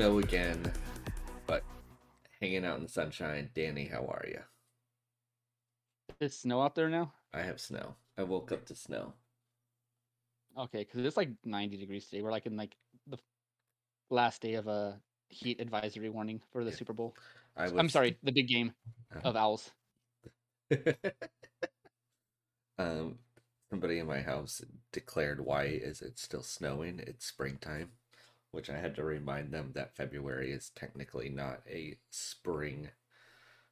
snow again, but hanging out in the sunshine. Danny, how are you? It's snow out there now. I have snow. I woke up to snow. Okay, because it's like 90 degrees today. We're like in like the last day of a heat advisory warning for the. Super Bowl. I was, I'm sorry, the big game Uh, of owls. um, somebody in my house declared, "Why is it still snowing? It's springtime," which I had to remind them that February is technically not a spring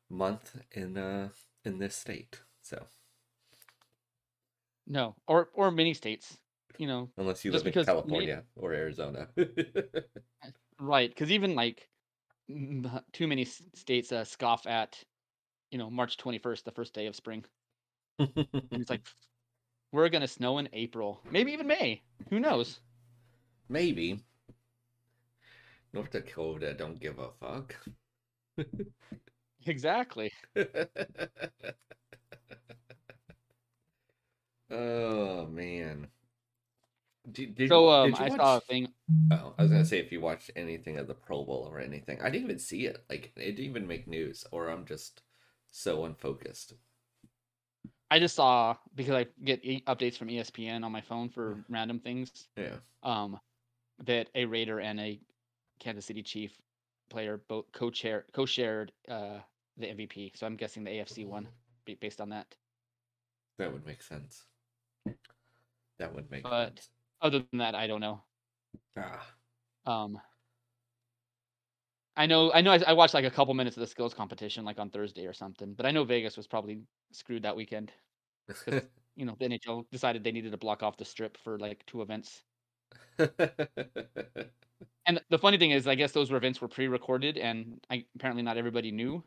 month in uh in this state. So No, or or many states. You know, unless you live in California or Arizona, right? Because even like too many states uh, scoff at, you know, March 21st, the first day of spring, it's like we're gonna snow in April, maybe even May. Who knows? maybe North Dakota don't give a fuck. Exactly. oh man. Did, did, So um, I saw a thing. Oh, I was gonna say if you watched anything of the Pro Bowl or anything, I didn't even see it. Like it didn't even make news, or I'm just so unfocused. I just saw because I get e- updates from ESPN on my phone for random things. Yeah. Um, that a Raider and a Kansas City Chief player both co-chair co-shared uh the MVP. So I'm guessing the AFC one based on that. That would make sense. That would make But- sense. Other than that, I don't know. Ah, Um, I know I know I, I watched like a couple minutes of the skills competition like on Thursday or something, but I know Vegas was probably screwed that weekend. you know, the NHL decided they needed to block off the strip for like two events. And the funny thing is, I guess those events were pre-recorded, and I, apparently not everybody knew.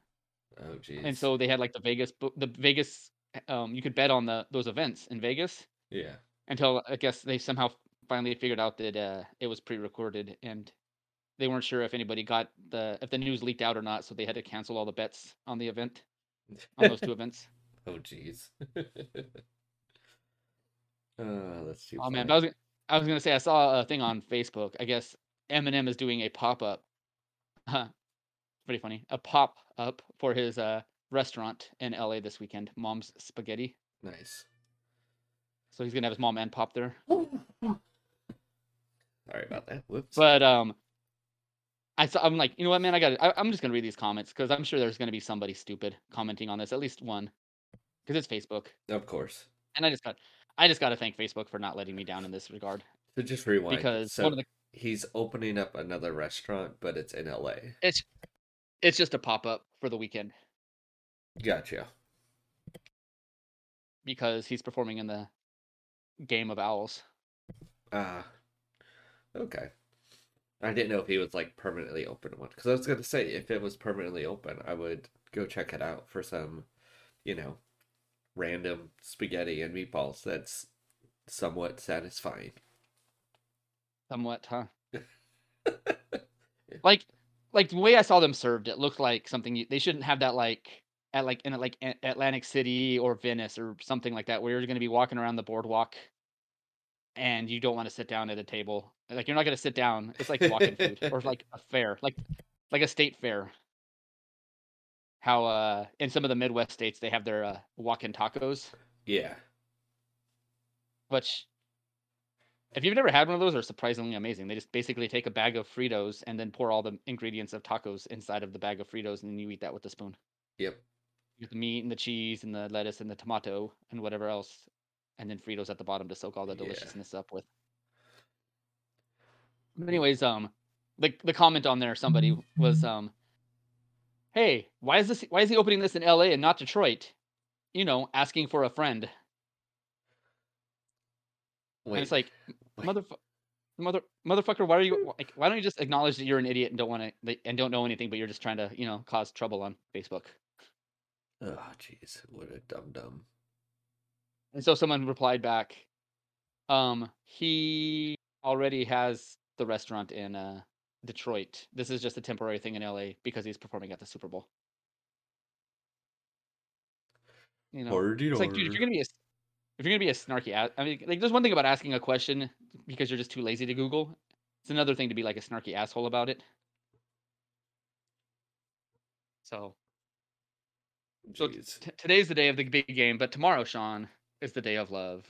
oh jeez. And so they had like the Vegas, the Vegas, um, you could bet on the those events in Vegas yeah. until I guess they somehow finally figured out that uh, it was pre-recorded, and they weren't sure if anybody got the if the news leaked out or not, so they had to cancel all the bets on the event on those two events. Oh jeez. oh, too Oh funny. man, I was I was gonna say I saw a thing on Facebook. I guess Eminem is doing a pop up. Huh. Pretty funny. A pop up for his uh restaurant in LA this weekend, Mom's Spaghetti. nice. So he's gonna have his mom and pop there. Sorry about that. Whoops. But um, I saw. I'm like, you know what, man? I got. I'm just gonna read these comments because I'm sure there's gonna be somebody stupid commenting on this. At least one, because it's Facebook, of course. and I just got. I just got to thank Facebook for not letting me down in this regard So just rewind. because so one of the he's opening up another restaurant, but it's in LA. it's it's just a pop up for the weekend Gotcha. because he's performing in the game of owls. Ah. okay. I didn't know if he was like permanently open one because I was gonna say if it was permanently open, I would go check it out for some, you know, random spaghetti and meatballs. That's somewhat satisfying. Somewhat, huh? like like the way I saw them served, it looked like something you, they shouldn't have that like at like in like Atlantic City or Venice or something like that, where you're going to be walking around the boardwalk, and you don't want to sit down at a table. Like you're not going to sit down. It's like walking food or like a fair, like like a state fair. How uh in some of the Midwest states they have their uh, walk-in tacos, Yeah. which if you've never had one of those, are surprisingly amazing. They just basically take a bag of Fritos and then pour all the ingredients of tacos inside of the bag of Fritos, and then you eat that with a spoon. Yep. You get the meat and the cheese and the lettuce and the tomato and whatever else, and then Fritos at the bottom to soak all the Yeah. deliciousness up with. But anyways, um, the the comment on there somebody was um, hey, why is this? Why is he opening this in L.A. and not Detroit? You know, asking for a friend. Wait. And it's like, wait. mother, mother, motherfucker, why are you like? Why don't you just acknowledge that you're an idiot and don't want to and don't know anything, but you're just trying to, you know, cause trouble on Facebook? Oh, jeez, what a dumb dumb. And so someone replied back, um, he already has the restaurant in uh Detroit. This is just a temporary thing in LA because he's performing at the Super Bowl. You know, it's like, dude, if you're gonna be a if you're gonna be a snarky, ass, I mean, like, there's one thing about asking a question because you're just too lazy to Google. It's another thing to be like a snarky asshole about it. So, so t- today's the day of the big game, but tomorrow, Sean, is the day of love.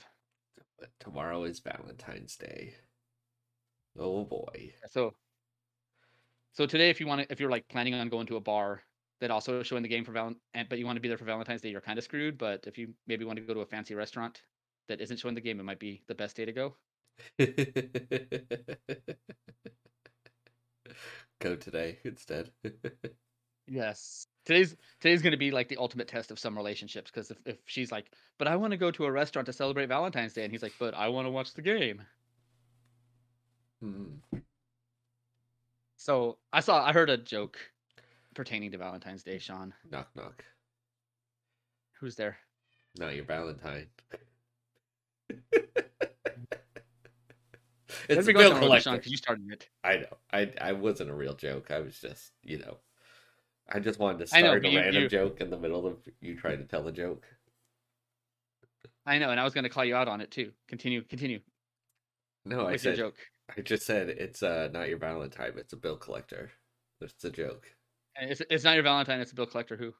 But tomorrow is Valentine's Day. Oh boy. So, so today, if you want to, if you're like planning on going to a bar that also is showing the game for Valent, and but you want to be there for Valentine's Day, you're kind of screwed. But if you maybe want to go to a fancy restaurant that isn't showing the game, it might be the best day to go. Go today instead. Yes. Today's today's gonna be like the ultimate test of some relationships because if, if she's like, but I want to go to a restaurant to celebrate Valentine's Day, and he's like, but I want to watch the game. Hmm. So I saw I heard a joke pertaining to Valentine's Day, Sean. knock knock. Who's there? Not your Valentine. It's a bill somewhere Sean, collector. because you started it. I know. I I wasn't a real joke. I was just, you know, I just wanted to I know, start a you- random you- joke in the middle of you trying to tell a joke. I know, and I was gonna call you out on it too. Continue, continue No, I with said joke. I just said it's uh not your Valentine. It's a bill collector. It's a joke. And It's, it's not your Valentine. It's a bill collector. Who?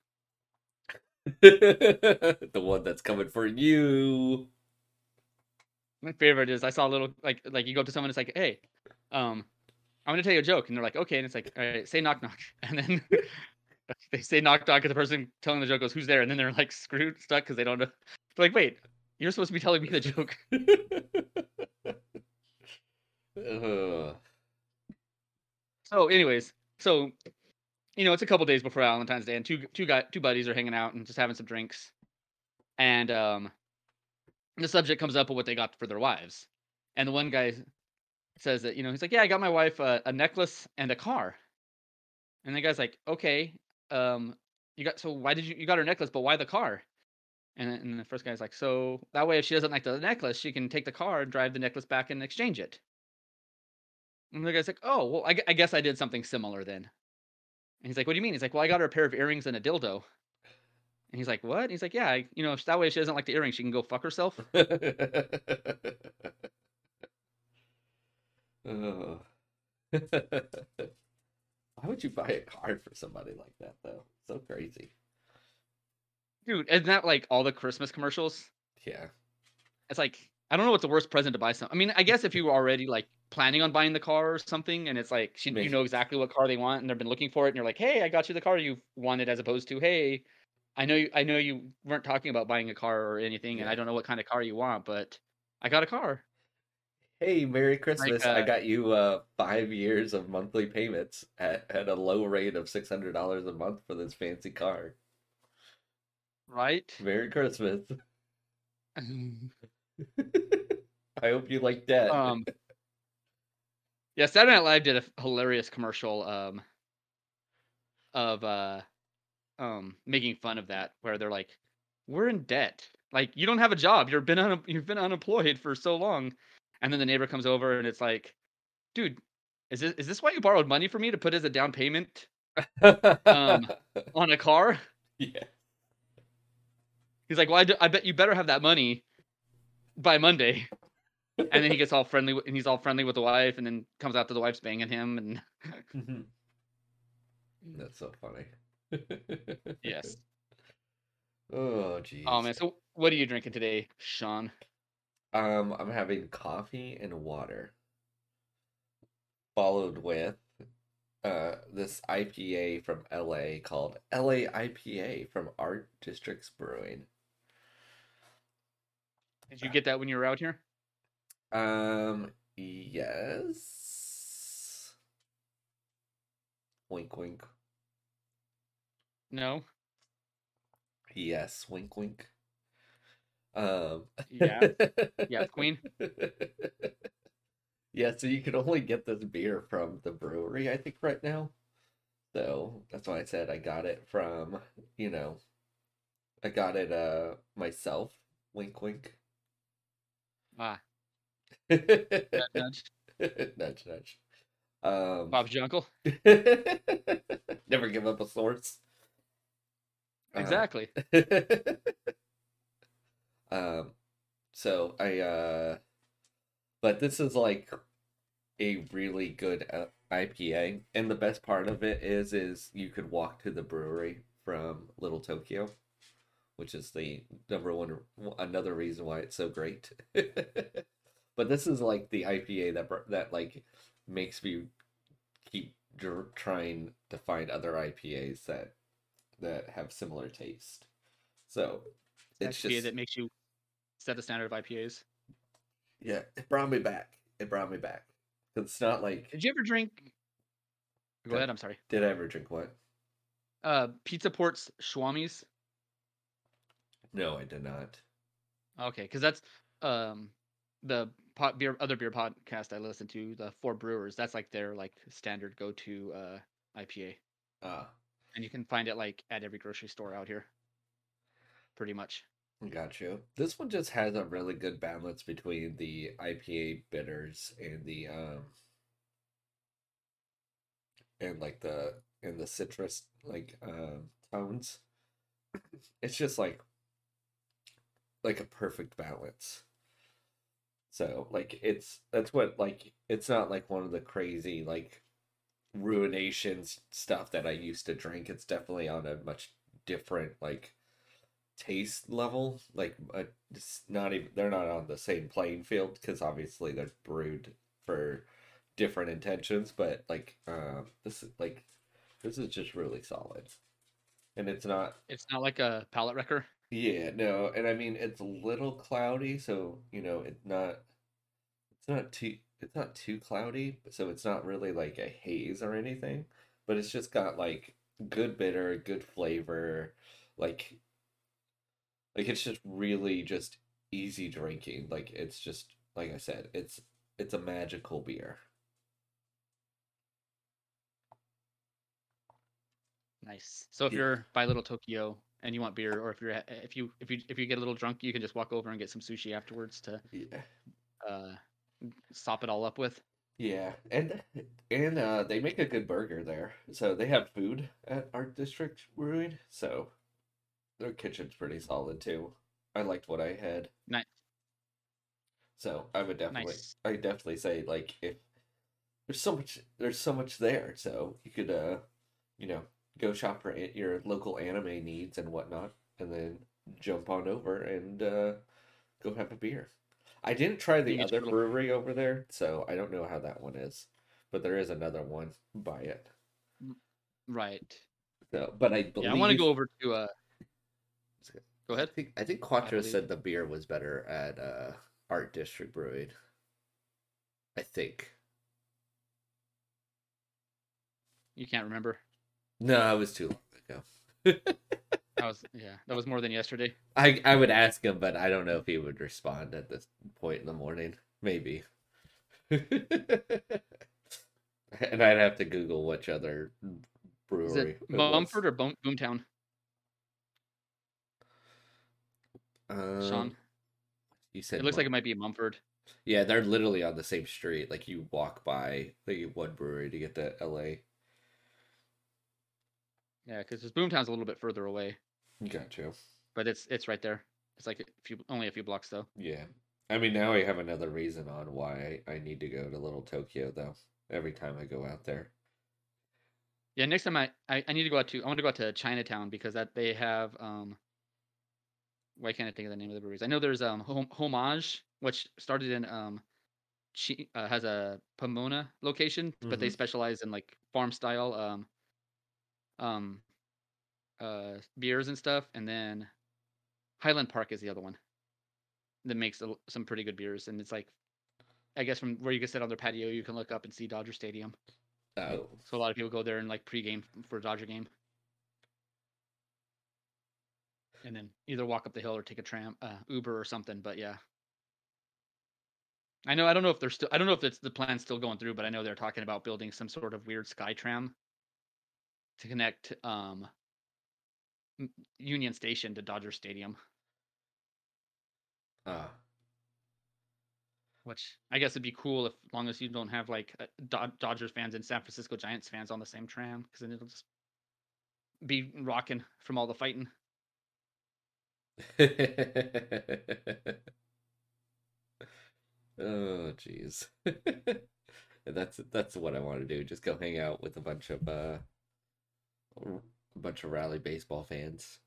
the one that's coming for you. My favorite is I saw a little like like you go up to someone. It's like, hey, um, I'm gonna tell you a joke, and they're like, okay, and it's like, all right, say knock knock, and then they say knock knock, and the person telling the joke goes, who's there? And then they're like screwed, stuck because they don't know. They're like, wait, you're supposed to be telling me the joke. Ugh. So, anyways, so you know, it's a couple days before Valentine's Day, and two two guy two buddies are hanging out and just having some drinks, and um, the subject comes up of what they got for their wives, and the one guy says that you know he's like, yeah, I got my wife a, a necklace and a car, and the guy's like, okay, um, you got so why did you you got her necklace, but why the car? And and the first guy's like, so that way if she doesn't like the necklace, she can take the car and drive the necklace back and exchange it. And the guy's like, oh, well, I, I guess I did something similar then. And he's like, what do you mean? He's like, well, I got her a pair of earrings and a dildo. And he's like, what? he's like, yeah, I, you know, if that way she doesn't like the earrings, she can go fuck herself. Ugh. Oh. Why would you buy a card for somebody like that though? So crazy. Dude, isn't that like all the Christmas commercials? Yeah. It's like, I don't know what's the worst present to buy some. I mean, I guess if you were already like planning on buying the car or something, and it's like, she, you know exactly what car they want and they've been looking for it, and you're like, hey, I got you the car you wanted, as opposed to, hey, I know you, I know you weren't talking about buying a car or anything, and I don't know what kind of car you want, but I got a car. Hey, Merry Christmas. I uh, got you uh five years of monthly payments at, at a low rate of six hundred dollars a month for this fancy car. Right? Merry Christmas. I hope you like that. um yeah saturday night live did a hilarious commercial um of uh um making fun of that where they're like we're in debt. Like you don't have a job. You've been un- you've been unemployed for so long. And then the neighbor comes over and it's like dude is this is this why you borrowed money from me to put as a down payment um, on a car? Yeah. he's like well I, do- I bet you better have that money by monday and then he gets all friendly with, and he's all friendly with the wife and then comes out to the wife's banging him and That's so funny. yes Oh jeez. Oh man, so what are you drinking today, Sean? Um, I'm having coffee and water, followed with uh this IPA from LA called LA IPA from Arts District Brewing. Did you get that when you were out here? Um, yes. Wink, wink. No. Yes, wink, wink. Um. Yeah. Yeah, Queen. yeah, so you can only get this beer from the brewery, I think, right now. So that's why I said I got it from, you know, I got it uh myself. Wink, wink. Ah, nudge, nudge, nudge. Um, Bob's your uncle. never give up a source. Uh, Exactly. um, So I uh but this is like a really good uh, IPA and the best part of it is is you could walk to the brewery from Little Tokyo, which is the number one another reason why it's so great. But this is like the IPA that that like makes me keep dr- trying to find other IPAs that that have similar taste. So it's IPA just that makes you set the standard of IPAs. yeah, it brought me back. It brought me back. It's not like Did you ever drink? Go Go- ahead. I'm sorry. did I ever drink what? Uh, Pizza Port's Swami's. No, I did not. Okay, because that's um the pot beer other beer podcast I listen to, the Four Brewers. That's like their like standard go to uh IPA, Ah, and you can find it like at every grocery store out here. Pretty much. got you. This one just has a really good balance between the IPA bitters and the um and like the and the citrus like um tones. It's just like like a perfect balance. So like it's that's what like it's not like one of the crazy like ruinations stuff that I used to drink. It's definitely on a much different like taste level. Like uh, it's not even they're not on the same playing field because obviously they're brewed for different intentions. But like um this is like this is just really solid, and it's not It's not like a palate wrecker. Yeah, no, and I mean it's a little cloudy, so you know it's not it's not too it's not too cloudy, so it's not really like a haze or anything, but it's just got like good bitter, good flavor, like like it's just really just easy drinking. Like it's just like I said, it's it's a magical beer. Nice. So if Yeah. you're by Little Tokyo and you want beer, or if you're if you if you if you get a little drunk, you can just walk over and get some sushi afterwards to Yeah. uh sop it all up with. Yeah, and and uh, they make a good burger there. So they have food at Art District Brewing. So their kitchen's pretty solid too. I liked what I had. Nice. So I would definitely, Nice. I definitely say like if there's so much, there's so much there. So you could, uh, you know, go shop for your local anime needs and whatnot, and then jump on over and uh, go have a beer. I didn't try the other brewery over there, so I don't know how that one is. But there is another one by it. Right. So, but I believe Yeah, I want to go over to uh. Go I ahead. think I think Quattro believe- said the beer was better at uh, Art District Brewing. I think. You can't remember. No, it was too long ago. That was yeah. That was more than yesterday. I I would ask him, but I don't know if he would respond at this point in the morning. Maybe. and I'd have to Google which other brewery. Is it it was. Mumford or Boom, Boomtown? Um, Sean. You said It looks like it might be Mumford. yeah, they're literally on the same street. Like you walk by the one brewery to get to L.A. Yeah, because Boomtown's a little bit further away, Got you. but it's it's right there. It's like a few, only a few blocks though. Yeah. I mean, now I have another reason on why I need to go to Little Tokyo, though. Every time I go out there. Yeah, next time I, I I need to go out to I want to go out to Chinatown because that they have um. Why can't I think of the name of the breweries? I know there's um Hom- Homage, which started in um, she uh, has a Pomona location, but they Mhm. specialize in like farm style um, um, uh beers and stuff. And then Highland Park is the other one that makes a some pretty good beers, and it's like. I guess from where you can sit on their patio, you can look up and see Dodger Stadium. Oh, So a lot of people go there and like pregame for a Dodger game, and then either walk up the hill or take a tram, uh, Uber or something. But yeah, I know. I don't know if they're still. I don't know if it's the plan's still going through, but I know they're talking about building some sort of weird sky tram to connect um, Union Station to Dodger Stadium, ah, which I guess would be cool if, long as you don't have like uh, Dod- Dodgers fans and San Francisco Giants fans on the same tram, because then it'll just be rocking from all the fighting. Oh, jeez. that's that's what I want to do. Just go hang out with a bunch of uh, a bunch of rally baseball fans.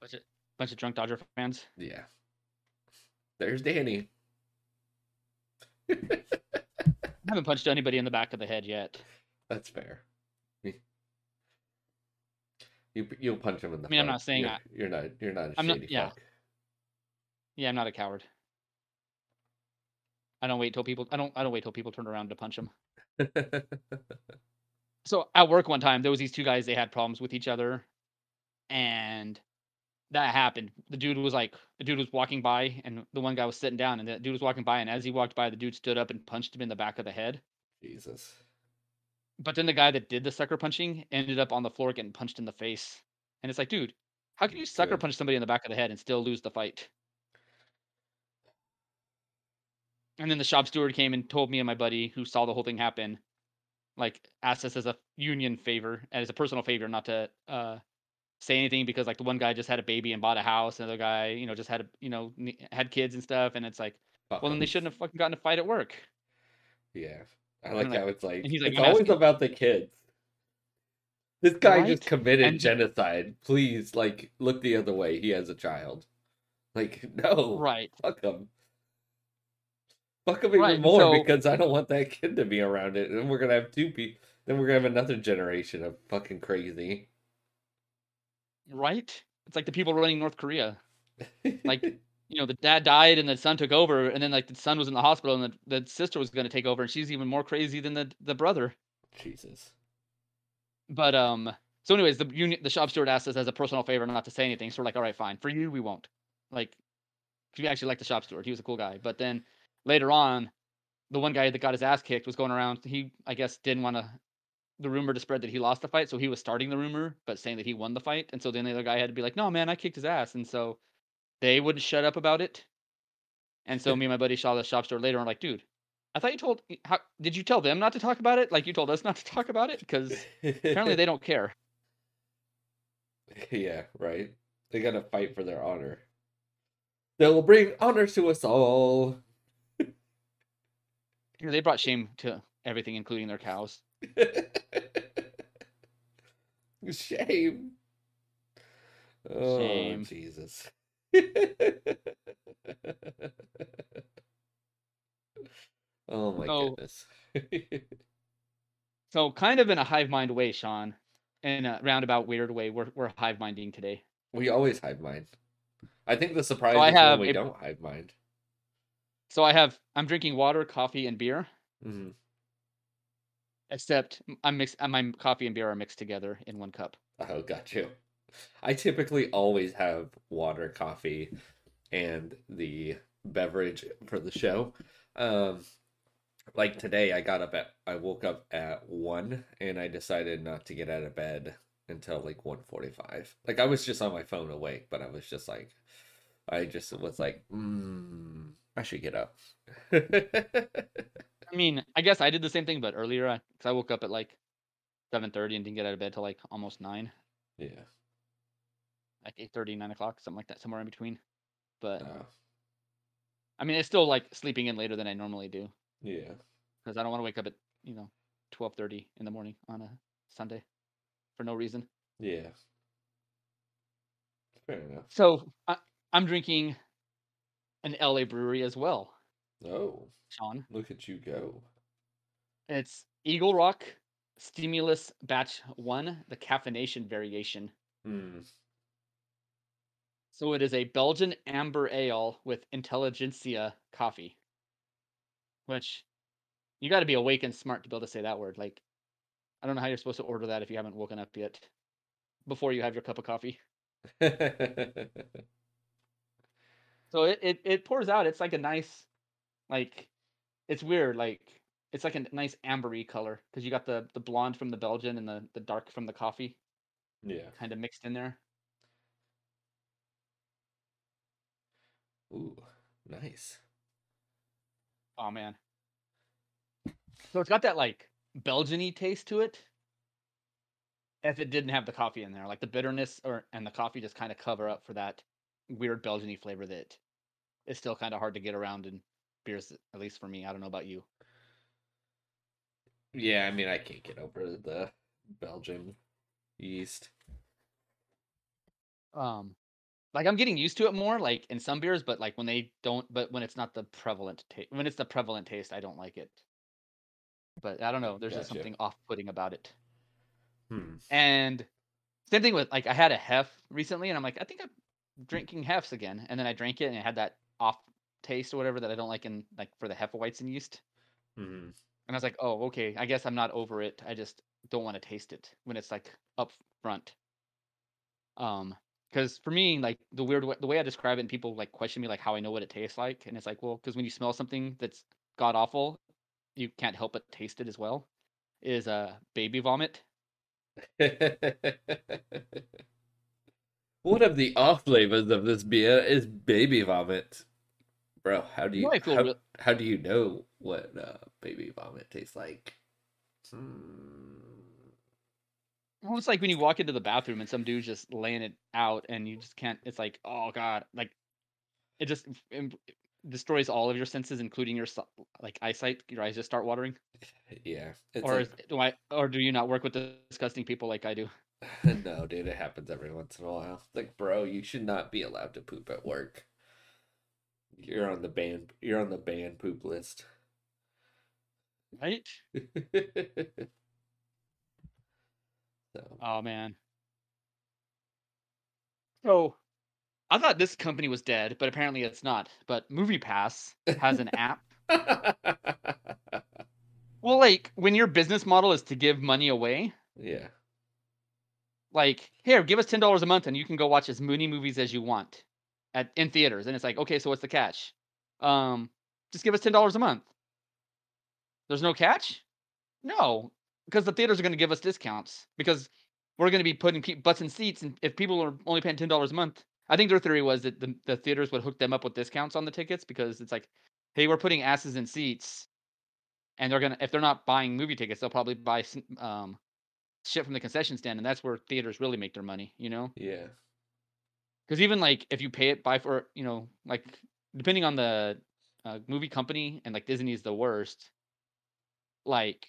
Bunch of, bunch of drunk Dodger fans. Yeah. There's Danny. I haven't punched anybody in the back of the head yet. That's fair. You you'll punch him in the. I mean, I'm not saying you're, I- you're not. You're not a I'm not- yeah. fuck. Yeah, I'm not a coward. I don't wait till people. I don't. I don't wait till people turn around to punch them. so at work one time there was these two guys they had problems with each other and that happened. The dude was like the dude was walking by and the one guy was sitting down and the dude was walking by and as he walked by the dude stood up and punched him in the back of the head. Jesus. but then the guy that did the sucker punching ended up on the floor getting punched in the face. And it's like dude how can you sucker punch somebody in the back of the head and still lose the fight? And then the shop steward came and told me and my buddy who saw the whole thing happen like asked us as a union favor and as a personal favor not to uh say anything because like the one guy just had a baby and bought a house and the guy you know just had a you know had kids and stuff and it's like well then they shouldn't have fucking gotten a fight at work Yeah. I like like- how it's like and he's like, it's always asking-" about the kids. This guy just committed And- genocide. Please, like, look the other way. He has a child. Like, no, right fuck him. Fuck even Right, more so- because I don't want that kid to be around it. And we're gonna have two people. Then we're gonna have another generation of fucking crazy. right it's like the people running north korea Like, you know the dad died and the son took over and then like the son was in the hospital and the, the sister was going to take over and she's even more crazy than the the brother Jesus. but um so anyways the union the shop steward asked us as a personal favor not to say anything so we're like all right fine for you we won't like we actually like the shop steward he was a cool guy but then later on the one guy that got his ass kicked was going around he i guess didn't want to the rumor to spread that he lost the fight so he was starting the rumor but saying that he won the fight and so then the other guy had to be like no man i kicked his ass and so they wouldn't shut up about it and so me and my buddy saw the shop store later and we're like dude i thought you told how did you tell them not to talk about it like you told us not to talk about it because apparently they don't care Yeah, right. They gotta fight for their honor. They'll bring honor to us all. They brought shame to everything, including their cows. Shame. Oh, Shame. Jesus. oh my So- goodness. So, kind of in a hive mind way, Sean, in a roundabout weird way, we're we're hive minding today. we always hive mind. I think the surprise I is have when we a- don't hive mind. So I have I'm drinking water, coffee, and beer. Mhm. Except I'm mix uh, my coffee and beer are mixed together in one cup. Oh, got you. I typically always have water, coffee, and the beverage for the show. Um, like today, I got up at I woke up at one, and I decided not to get out of bed until like one forty-five. Like I was just on my phone awake, but I was just like, I just was like, mm, I should get up. I mean, I guess I did the same thing, but earlier because I woke up at like seven thirty and didn't get out of bed till like almost nine, yeah. like eight thirty, nine o'clock, something like that, somewhere in between. But Uh, I mean, it's still like sleeping in later than I normally do yeah. because I don't want to wake up at you know twelve thirty in the morning on a Sunday for no reason. Yeah. Fair enough. So I, I'm drinking an LA brewery as well, Oh, Sean. look at you go. It's Eagle Rock Stimulus Batch One, the caffeination variation. Hmm. So it is a Belgian amber ale with intelligentsia coffee. Which you got to be awake and smart to be able to say that word. Like, I don't know how you're supposed to order that if you haven't woken up yet before you have your cup of coffee. So it, it, it pours out. It's like a nice, like, it's weird. Like, it's like a nice ambery color because you got the, the blonde from the Belgian and the, the dark from the coffee yeah. kind of mixed in there. Ooh, nice. Oh man. So it's got that like Belgian-y taste to it. If it didn't have the coffee in there, like the bitterness or and the coffee just kind of cover up for that weird Belgian-y flavor that is still kind of hard to get around in beers, at least for me. I don't know about you. Yeah, I mean, I can't get over the Belgian yeast. Um, like I'm getting used to it more, like in some beers, but like when they don't, but when it's not the prevalent taste, when it's the prevalent taste, I don't like it. But I don't know. There's just something off-putting about it. Hmm. And same thing with like I had a hef recently, and I'm like, I think I'm drinking hefs again, and then I drank it, and it had that off taste or whatever that I don't like in like for the Hefeweizen yeast. Hmm. And I was like, oh, okay. I guess I'm not over it. I just don't want to taste it when it's like up front. Um, because for me, like the weird way, the way I describe it, and people like question me like how I know what it tastes like, and it's like, well, because when you smell something that's god awful, you can't help but taste it as well. Is uh baby vomit. One of the off flavors of this beer is baby vomit. Bro, how do You how, real- how do you know what uh, baby vomit tastes like? Hmm. Well, it's like when you walk into the bathroom and some dude's just laying it out, and you just can't. It's like, oh god, like it just im- destroys all of your senses, including your like eyesight. Your eyes just start watering. Yeah. Or like, is, do I? Or do you not work with disgusting people like I do? no, dude, it happens every once in a while. Like, bro, you should not be allowed to poop at work. You're on the ban you're on the ban poop list. Right? so Oh man. So I thought this company was dead, but apparently it's not. But MoviePass has an app. Well, like when your business model is to give money away, yeah. Like here, give us ten dollars a month and you can go watch as many movies as you want at in theaters. And it's like, okay, so what's the catch? Um, just give us ten dollars a month. There's no catch? No, because the theaters are going to give us discounts because we're going to be putting pe- butts in seats, and if people are only paying ten dollars a month, I think their theory was that the, the theaters would hook them up with discounts on the tickets because it's like, hey, we're putting asses in seats, and they're gonna if they're not buying movie tickets, they'll probably buy um shit from the concession stand, and that's where theaters really make their money, you know. Yeah. Because even like if you pay it by for you know like depending on the uh, movie company and like Disney is the worst, like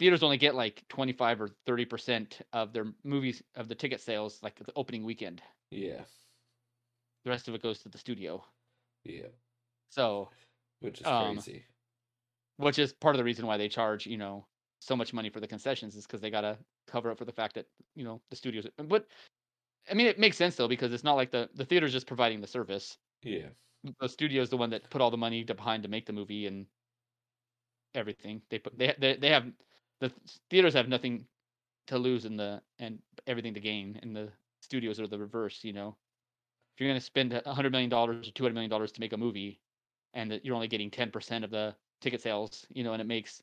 theaters only get like twenty five or thirty percent of their movies of the ticket sales like the opening weekend. Yeah. The rest of it goes to the studio. Yeah. So Which is Um, crazy. which is part of the reason why they charge you know so much money for the concessions is because they gotta cover up for the fact that you know the studios. But I mean, it makes sense though because it's not like the the theater's just providing the service. Yeah. the studio's the one that put all the money to behind to make the movie and everything. They put they they, they have the theaters have nothing to lose in the and everything to gain, and the studios are the reverse. You know, if you're going to spend a hundred million dollars or two hundred million dollars to make a movie, and that you're only getting ten percent of the ticket sales, you know, and it makes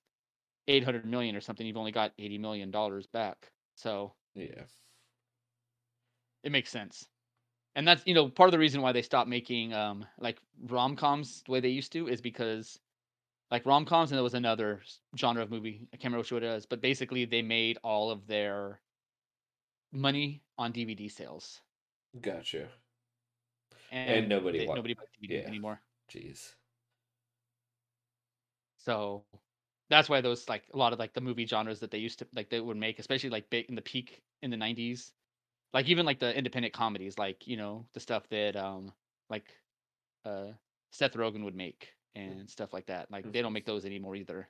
eight hundred million or something, you've only got eighty million dollars back. So Yeah. it makes sense. And that's you know part of the reason why they stopped making um like rom coms the way they used to is because like rom coms and there was another genre of movie I can't remember which one it is, but basically they made all of their money on DVD sales Gotcha. and, nobody they- nobody buys DVD yeah. anymore. Jeez. So that's why those like a lot of like the movie genres that they used to like they would make, especially like big in the peak in the nineties, like even like the independent comedies, like you know the stuff that um like uh Seth Rogen would make and stuff like that. Like they don't make those anymore either,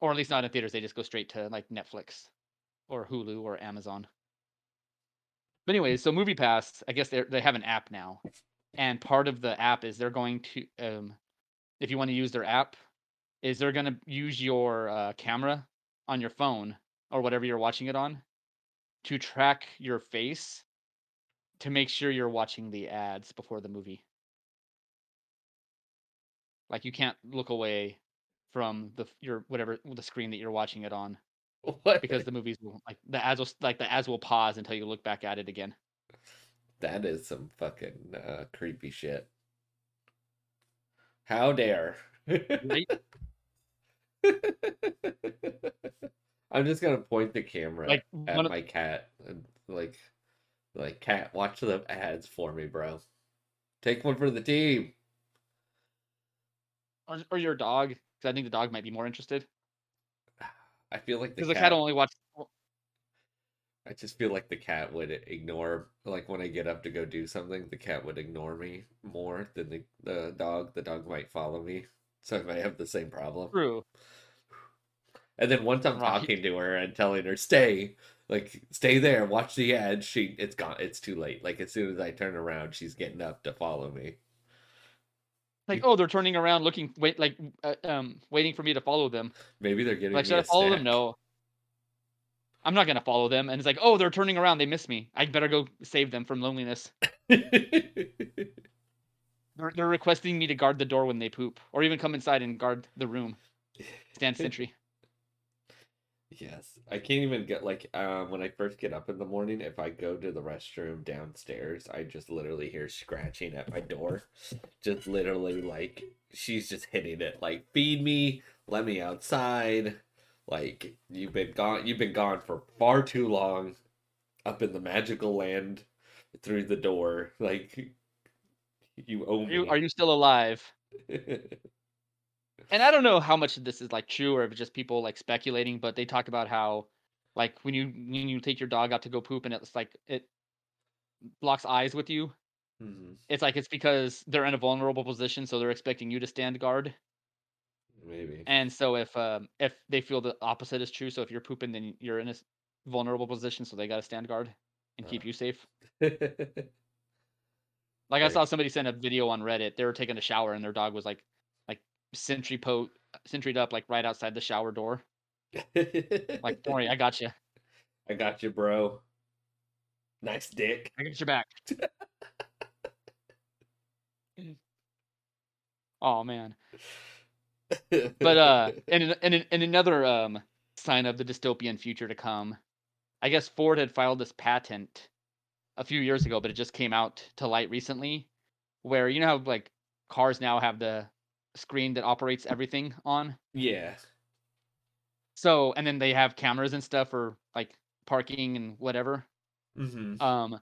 or at least not in theaters. They just go straight to like Netflix or Hulu or Amazon. But anyways, so Movie Pass, I guess they they have an app now, and part of the app is they're going to um if you want to use their app, is they're going to use your uh, camera on your phone or whatever you're watching it on to track your face to make sure you're watching the ads before the movie. Like you can't look away from the your whatever the screen that you're watching it on What? because the movies will like the ads will like the ads will pause until you look back at it again. that is some fucking uh, creepy shit. How dare? Right? I'm just gonna point the camera Like at one of, my cat and like, like cat, watch the ads for me, bro. Take one for the team. or, or your dog, because I think the dog might be more interested. I feel like the Because cat, the cat only watch. I just feel like the cat would ignore like when I get up to go do something, the cat would ignore me more than the, the dog. The dog might follow me. So I might have the same problem. True. And then once I'm Right. talking to her and telling her stay, like stay there, watch the ad, she it's gone. It's too late. Like as soon as I turn around, she's getting up to follow me. Like, oh, they're turning around, looking, wait, like, uh, um, waiting for me to follow them. Maybe they're getting Like, should I follow them? No. I'm not gonna follow them. And it's like, oh, they're turning around. They miss me. I better go save them from loneliness. They're, they're requesting me to guard the door when they poop, or even come inside and guard the room, stand sentry. Yes, I can't even get like um when I first get up in the morning. If I go to the restroom downstairs, I just literally hear scratching at my door, just literally like she's just hitting it, like feed me, let me outside. Like you've been gone, you've been gone for far too long, up in the magical land, through the door. Like you owe Are me. you, are you still alive? And I don't know how much of this is like true or if it's just people like speculating, but they talk about how, like, when you when you take your dog out to go poop and it's like it blocks eyes with you, Mhm, it's like it's because they're in a vulnerable position, so they're expecting you to stand guard. Maybe. And so if um if they feel the opposite is true, so if you're pooping, then you're in a vulnerable position, so they got to stand guard and keep Uh. you safe. Like I saw somebody send a video on Reddit. They were taking a shower and their dog was like like sentry po sentried up like right outside the shower door. Like, don't worry, I got you. I got you, bro. Nice dick. I got your back. Oh man. But uh and and in another um sign of the dystopian future to come, I guess Ford had filed this patent a few years ago, but it just came out to light recently where you know how like cars now have the screen that operates everything on? yeah. So and then they have cameras and stuff for like parking and whatever. Mm-hmm. Um,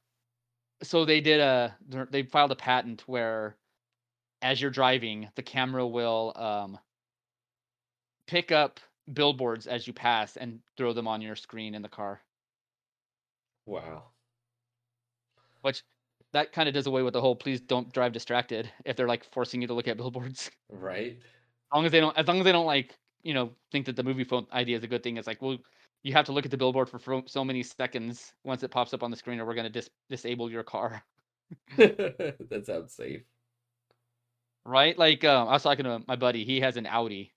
so they did a they filed a patent where, as you're driving, the camera will um pick up billboards as you pass and throw them on your screen in the car. Wow. Which that kind of does away with the whole please don't drive distracted if they're like forcing you to look at billboards. Right? As long as they don't, as long as they don't like you know think that the movie phone idea is a good thing. It's like well. You have to look at the billboard for so many seconds once it pops up on the screen, or we're gonna dis- disable your car. that sounds safe. right? Like um, I was talking to my buddy. He has an Audi,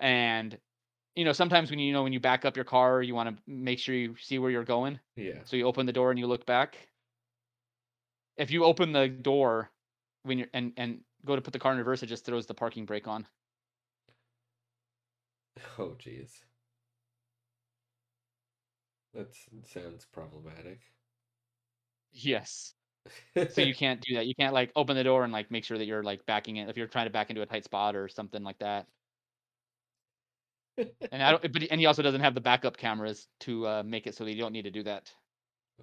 and you know sometimes when you know when you back up your car, you want to make sure you see where you're going. Yeah. So you open the door and you look back. If you open the door when you're and and go to put the car in reverse, it just throws the parking brake on. Oh, jeez. That sounds problematic. Yes. So you can't do that. You can't like open the door and like make sure that you're like backing it if you're trying to back into a tight spot or something like that. And I don't. But and he also doesn't have the backup cameras to uh, make it so that you don't need to do that.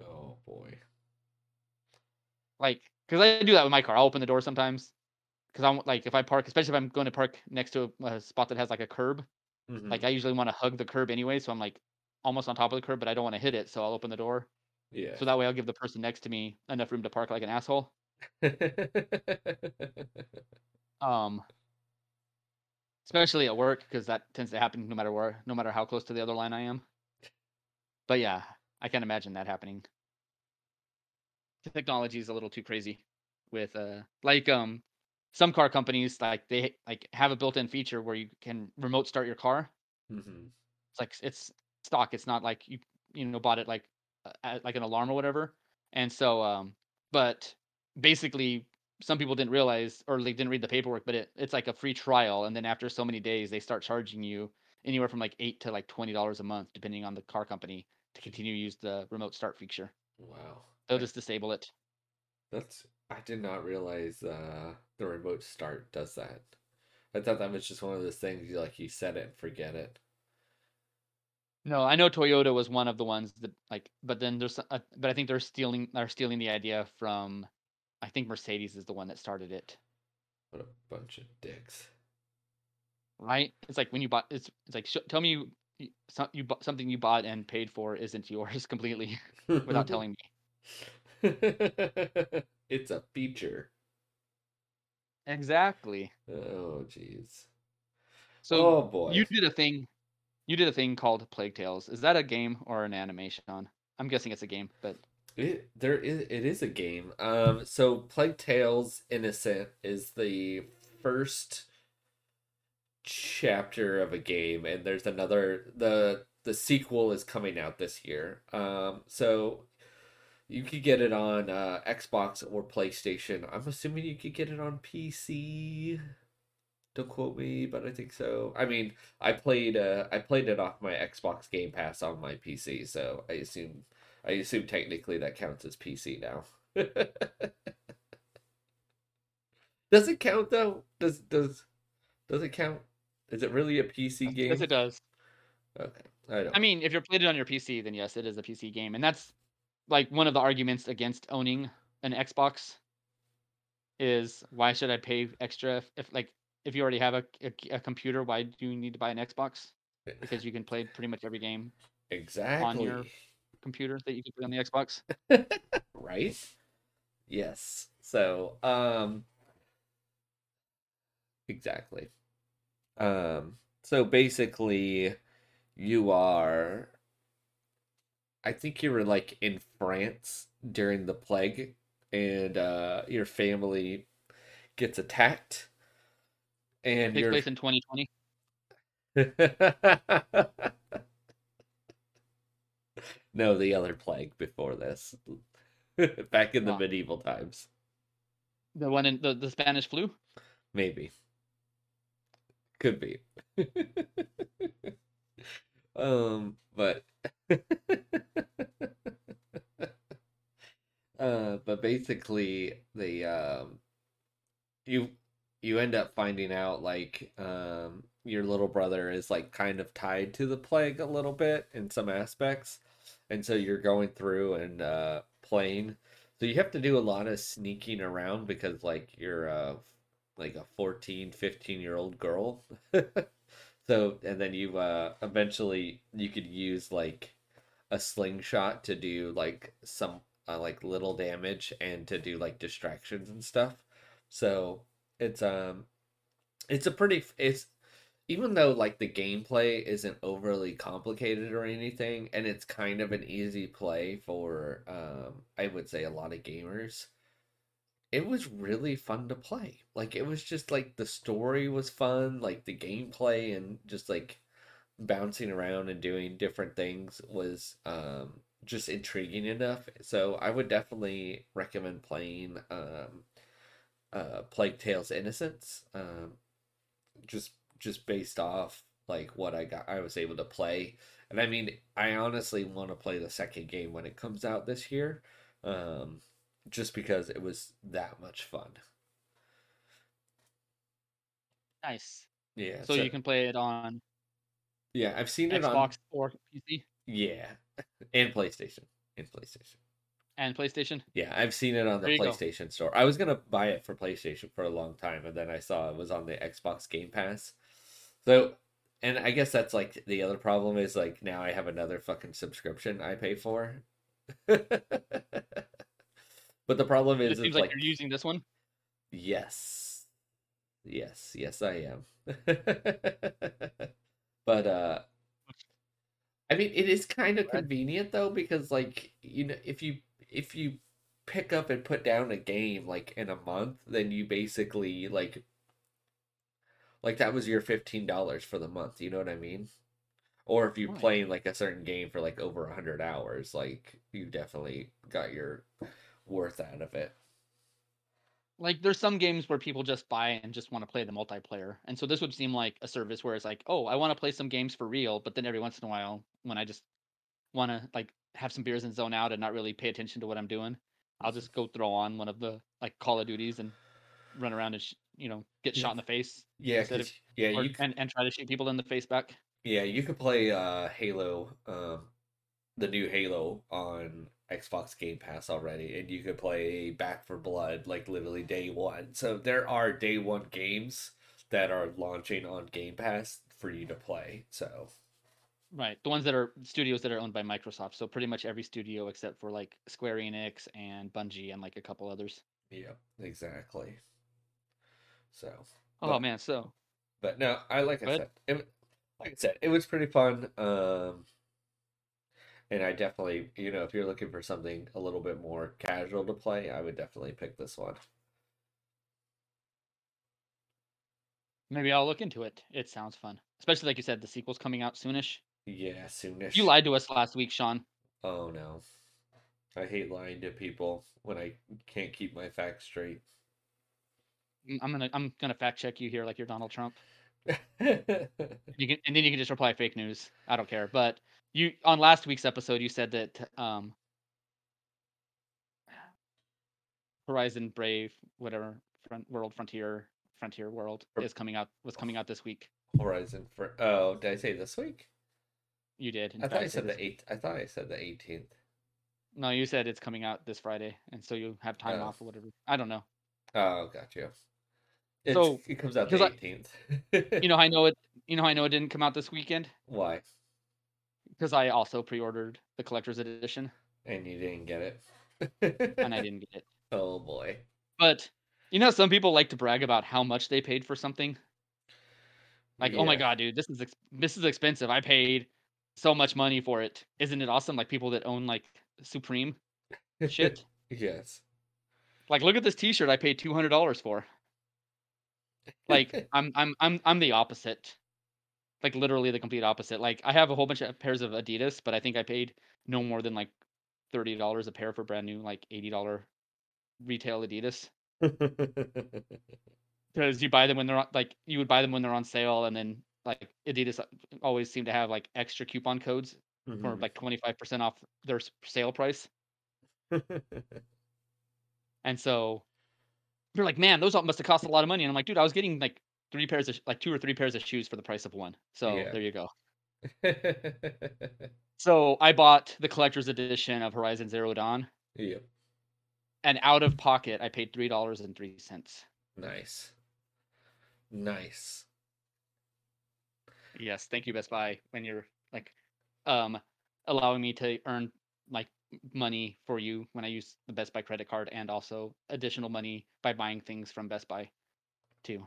oh boy. Like because I do that with my car. I'll open the door sometimes because I'm like if I park, especially if I'm going to park next to a, a spot that has like a curb. Mhm. Like I usually want to hug the curb anyway, so I'm like almost on top of the curb, but I don't want to hit it, so I'll open the door. yeah. So that way I'll give the person next to me enough room to park like an asshole. Um, especially at work because that tends to happen no matter where, no matter how close to the other line I am. But yeah, I can't imagine that happening. Technology is a little too crazy with uh like um some car companies like they like have a built-in feature where you can remote start your car. Mhm. It's like it's stock. It's not like you you know bought it like uh, like an alarm or whatever. And so um but basically some people didn't realize or they didn't read the paperwork, but it, it's like a free trial and then after so many days they start charging you anywhere from like 8 to like $20 a month depending on the car company to continue to use the remote start feature. Wow. They'll just disable it. That's I did not realize uh the remote start does that. I thought that was just one of those things you like you set it and forget it. No, I know Toyota was one of the ones that like, but then there's, a, but I think they're stealing, they're stealing the idea from, I think Mercedes is the one that started it. What a bunch of dicks. right? It's like when you bought. It's it's like sh- tell me you, you, some, you bought something you bought and paid for isn't yours completely without telling me. it's a feature. Exactly. Oh jeez. So oh boy. you did a thing. You did a thing called Plague Tales. Is that a game or an animation? I'm guessing it's a game, but It there is it is a game. Um so Plague Tales Innocent is the first chapter of a game and there's another the the sequel is coming out this year. Um so you could get it on uh, Xbox or PlayStation. I'm assuming you could get it on PC. Don't quote me, but I think so. I mean, I played uh, I played it off my Xbox Game Pass on my PC, so I assume I assume technically that counts as PC now. does it count though? Does does does it count? Is it really a PC game? yes, it does. Okay, I don't. I mean, if you're played it on your PC, then yes, it is a PC game, and that's like one of the arguments against owning an Xbox. Is why should I pay extra if, if like if you already have a, a, a computer? Why do you need to buy an Xbox? Because you can play pretty much every game exactly. On your- computer that you can play on the Xbox. right? Yes. So, um exactly. Um so basically you are I think you were like in France during the plague and uh your family gets attacked and Takes place in 2020. no, the other plague before this. Back in the medieval times. The one in the, the Spanish flu. Maybe. Could be. um, but uh but basically the um you you end up finding out like um your little brother is like kind of tied to the plague a little bit in some aspects. And so you're going through and uh playing. So you have to do a lot of sneaking around because like you're uh like a 14 15 year old girl. So and then you uh eventually you could use like a slingshot to do like some uh, like little damage and to do like distractions and stuff. So it's um it's a pretty it's even though like the gameplay isn't overly complicated or anything and it's kind of an easy play for um i would say a lot of gamers it was really fun to play. Like it was just like the story was fun like the gameplay and just like bouncing around and doing different things was um just intriguing enough so i would definitely recommend playing um uh plague tales innocence um just just based off like what I got I was able to play. And I mean, I honestly want to play the second game when it comes out this year. Um just because it was that much fun. Nice. Yeah. So, you can play it on Yeah, I've seen it on Xbox or PC Yeah. And PlayStation. And PlayStation. and PlayStation. Yeah, I've seen it on the you go. PlayStation Store. I was gonna buy it for PlayStation for a long time, and then I saw it was on the Xbox Game Pass. So, and I guess that's like the other problem is like now I have another fucking subscription I pay for. but the problem is, it seems like, like you're using this one. yes, yes, yes, I am. but uh, I mean, it is kind of convenient though because like you know if you if you pick up and put down a game like in a month, then you basically like like that was your fifteen dollars for the month. You know what I mean? Or if you're Right. playing like a certain game for like over a hundred hours, like you definitely got your worth out of it. Like there's some games where people just buy and just want to play the multiplayer. And so this would seem like a service where it's like, "Oh, I want to play some games for real," but then every once in a while when I just want to like have some beers and zone out and not really pay attention to what I'm doing, I'll just go throw on one of the like Call of Duties and run around and sh- you know, get Yeah. shot in the face Yeah, Instead 'cause- yeah, or, you c- and and try to shoot people in the face back. Yeah, you could play uh Halo, um the new Halo on Xbox Game Pass already, and you could play Back 4 Blood like literally day one. So there are day one games that are launching on Game Pass for you to play. So Right. The ones that are studios that are owned by Microsoft. So pretty much every studio except for like Square Enix and Bungie and like a couple others. Yeah, exactly. So, Oh but, man, so but no, I like I said, it, like I said, it was pretty fun. Um, and I definitely, you know, if you're looking for something a little bit more casual to play, I would definitely pick this one. maybe I'll look into it. It sounds fun. Especially like you said, the sequel's coming out soonish. Yeah, soonish. You lied to us last week, Sean. Oh no, I hate lying to people when I can't keep my facts straight. Mm, I'm gonna I'm gonna fact check you here like you're Donald Trump. You can and then you can just reply fake news. I don't care. But you on last week's episode you said that um Horizon Brave, whatever, front, World Frontier, Frontier World is coming out was coming out this week. Horizon for oh, did I say this week? You did. I thought I said the eighth. I thought I said the eighteenth. No, you said it's coming out this Friday, and so you have time Oh. off or whatever. I don't know. Oh, got you. It's, So, it comes out the eighteenth. You know, I know it. You know, I know it didn't come out this weekend Why? Because I also pre-ordered the collector's edition, And you didn't get it. and I didn't get it. Oh boy. But you know, some people like to brag about how much they paid for something. Like, oh my god, dude, this is ex- this is expensive. I paid so much money for it. Isn't it awesome? Like people that own like Supreme shit. yes. like, look at this T-shirt I paid two hundred dollars for. Like, I'm I'm I'm I'm the opposite. Like literally the complete opposite. Like I have a whole bunch of pairs of Adidas, but I think I paid no more than like thirty dollars a pair for brand new like eighty dollar retail Adidas. because you buy them when they're on, like you would buy them when they're on sale, and then like Adidas uh, always seem to have like extra coupon codes for Mhm. like twenty five percent off their sale price, and so you're like, man, those all must have cost a lot of money, and I'm like, dude, I was getting like three pairs of like two or three pairs of shoes for the price of one, so Yeah. there you go. So I bought the collector's edition of Horizon Zero Dawn, yep. and out of pocket, I paid three dollars and three cents. Nice. Nice. Yes, thank you, Best Buy, when you're like um allowing me to earn like money for you when I use the Best Buy credit card and also additional money by buying things from Best Buy too.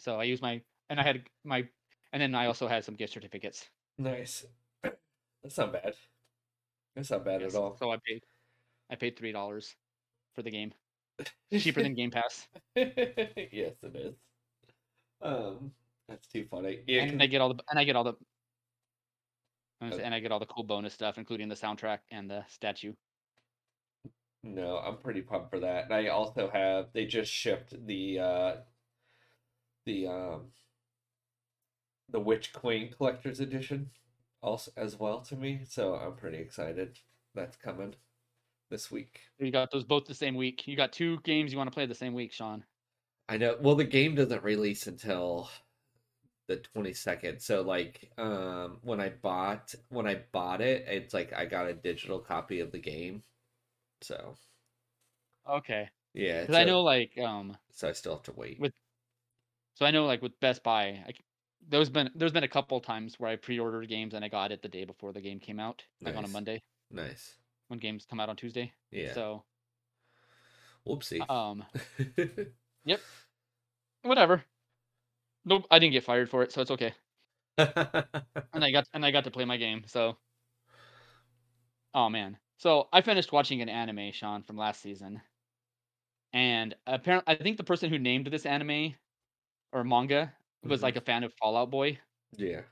So I use my and I had my and then I also had some gift certificates. Nice. That's not bad. That's not bad Yes, at all. So I paid I paid three dollars for the game. Cheaper than Game Pass. yes, it is. Um, that's too funny. Yeah, and I get all the and I get all the and Okay. and I get all the cool bonus stuff, including the soundtrack and the statue. no, I'm pretty pumped for that. And I also have they just shipped the uh the um the Witch Queen collector's edition also as well to me, so I'm pretty excited. That's coming this week. You got those both the same week. You got two games you want to play the same week, Sean. I know. Well, the game doesn't release until the 22nd. So like um when I bought when I bought it, it's like I got a digital copy of the game. So, Okay. yeah, Because I know, like, um, so I still have to wait. with- so I know, like, with Best Buy, I, there's been there's been a couple times where I pre-ordered games and I got it the day before the game came out, like on a Monday Nice. when games come out on Tuesday. Yeah. So, Whoopsie. um, yep. whatever. Nope, I didn't get fired for it, so it's okay. And I got and I got to play my game. So, oh man. So I finished watching an anime, Sean, from last season, and apparently, I think the person who named this anime or manga was Mhm. like a fan of Fall Out Boy. yeah.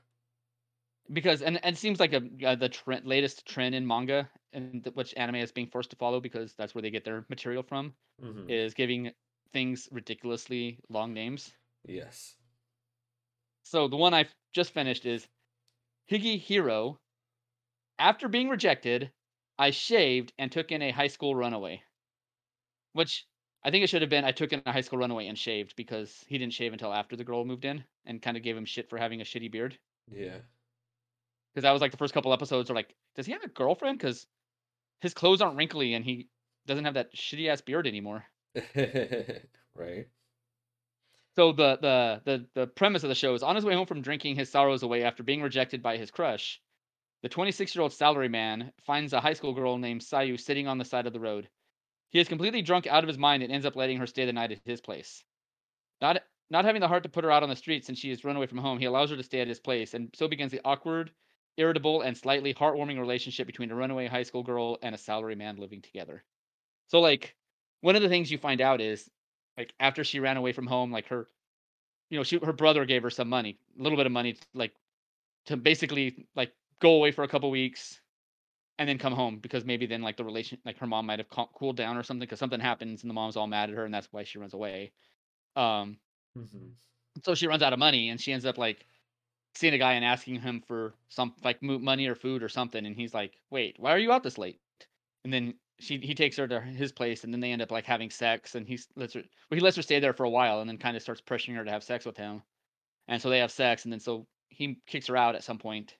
because and, and it seems like a uh, the trend, latest trend in manga and th- which anime is being forced to follow because that's where they get their material from Mhm. is giving things ridiculously long names. Yes. So the one I've just finished is Higehiro. After being rejected, I shaved and took in a high school runaway. Which I think it should have been I took in a high school runaway and shaved because he didn't shave until after the girl moved in and kind of gave him shit for having a shitty beard. Yeah. because that was like the first couple episodes are like, does he have a girlfriend? Because his clothes aren't wrinkly and he doesn't have that shitty ass beard anymore. right. so the the the the premise of the show is on his way home from drinking his sorrows away after being rejected by his crush. The 26 year old salaryman finds a high school girl named Sayu sitting on the side of the road. He is completely drunk out of his mind and ends up letting her stay the night at his place. Not not having the heart to put her out on the street since she has run away from home, he allows her to stay at his place, and so begins the awkward, irritable, and slightly heartwarming relationship between a runaway high school girl and a salaryman living together. So like one of the things you find out is like after she ran away from home, like her you know, she her brother gave her some money, a little bit of money like to basically like go away for a couple weeks and then come home because maybe then like the relation like her mom might have cooled down or something because something happens and the mom's all mad at her and that's why she runs away. Um mm-hmm. so she runs out of money and she ends up like seeing a guy and asking him for some like money or food or something and he's like wait why are you out this late? And then she he takes her to his place and then they end up like having sex and he lets her well, he lets her stay there for a while and then kind of starts pressuring her to have sex with him. And so they have sex and then so he kicks her out at some point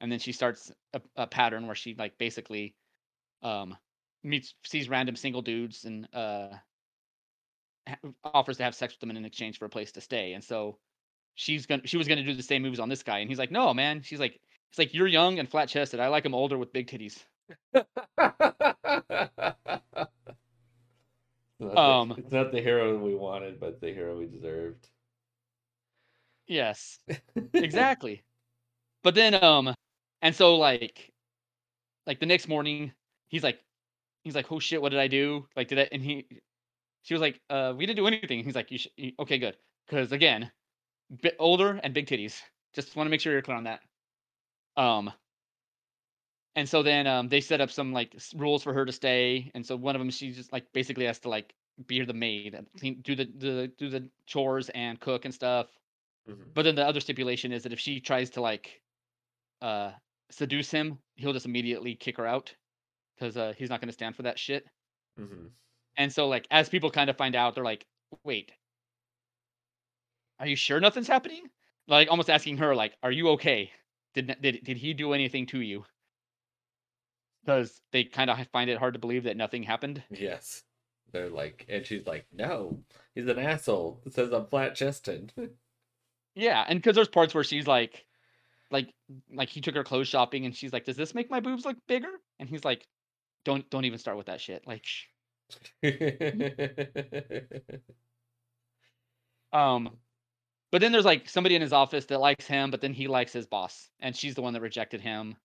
and then she starts a, a pattern where she like basically um meets sees random single dudes and uh offers to have sex with them in exchange for a place to stay and so she's gonna she was gonna do the same moves on this guy and he's like no man. She's like it's like you're young and flat chested i like him older with big titties. Um it's not the hero we wanted but the hero we deserved. Yes. Exactly. But then um and so like like the next morning, he's like he's like, "Oh shit, what did I do?" Like did I and he she was like, "Uh, we didn't do anything." He's like, "You should okay, good." Cuz again, bit older and big titties. Just want to make sure you're clear on that. Um and so then um they set up some like rules for her to stay and so one of them she just like basically has to like be the maid and clean, do the, the do the chores and cook and stuff mm-hmm. but then the other stipulation is that if she tries to like uh seduce him, he'll just immediately kick her out because uh, he's not going to stand for that shit. Mm-hmm. And so, like, as people kind of find out, they're like, "Wait, are you sure nothing's happening?" Like, almost asking her, like, "Are you okay? Did did did he do anything to you?" Because they kind of find it hard to believe that nothing happened. Yes, they're like, and she's like, "No, he's an asshole." It says I'm flat chested. yeah, and because there's parts where she's like, like like he took her clothes shopping and she's like, "Does this make my boobs look bigger?" And he's like, "Don't don't even start with that shit." Like um but then there's like somebody in his office that likes him, but then he likes his boss and she's the one that rejected him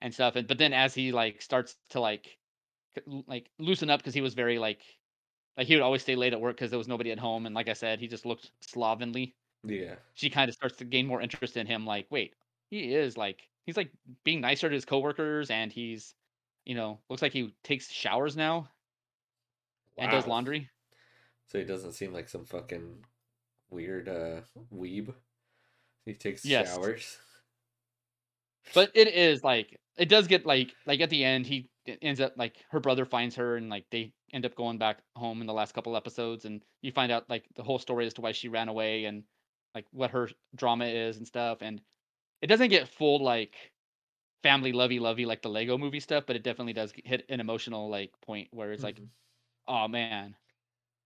and stuff. And but then as he like starts to like like loosen up because he was very like like he would always stay late at work because there was nobody at home and like I said, he just looked slovenly. Yeah. She kind of starts to gain more interest in him. Like, wait, he is like he's like being nicer to his coworkers, and he's, you know, looks like he takes showers now, wow. and does laundry. So he doesn't seem like some fucking weird uh weeb. He takes yes. showers. But it is like it does get like like at the end he ends up like her brother finds her and like they end up going back home in the last couple episodes and you find out like the whole story as to why she ran away and like what her drama is and stuff and it doesn't get full like family lovey lovey like the lego movie stuff but it definitely does hit an emotional like point where it's mm-hmm. like oh man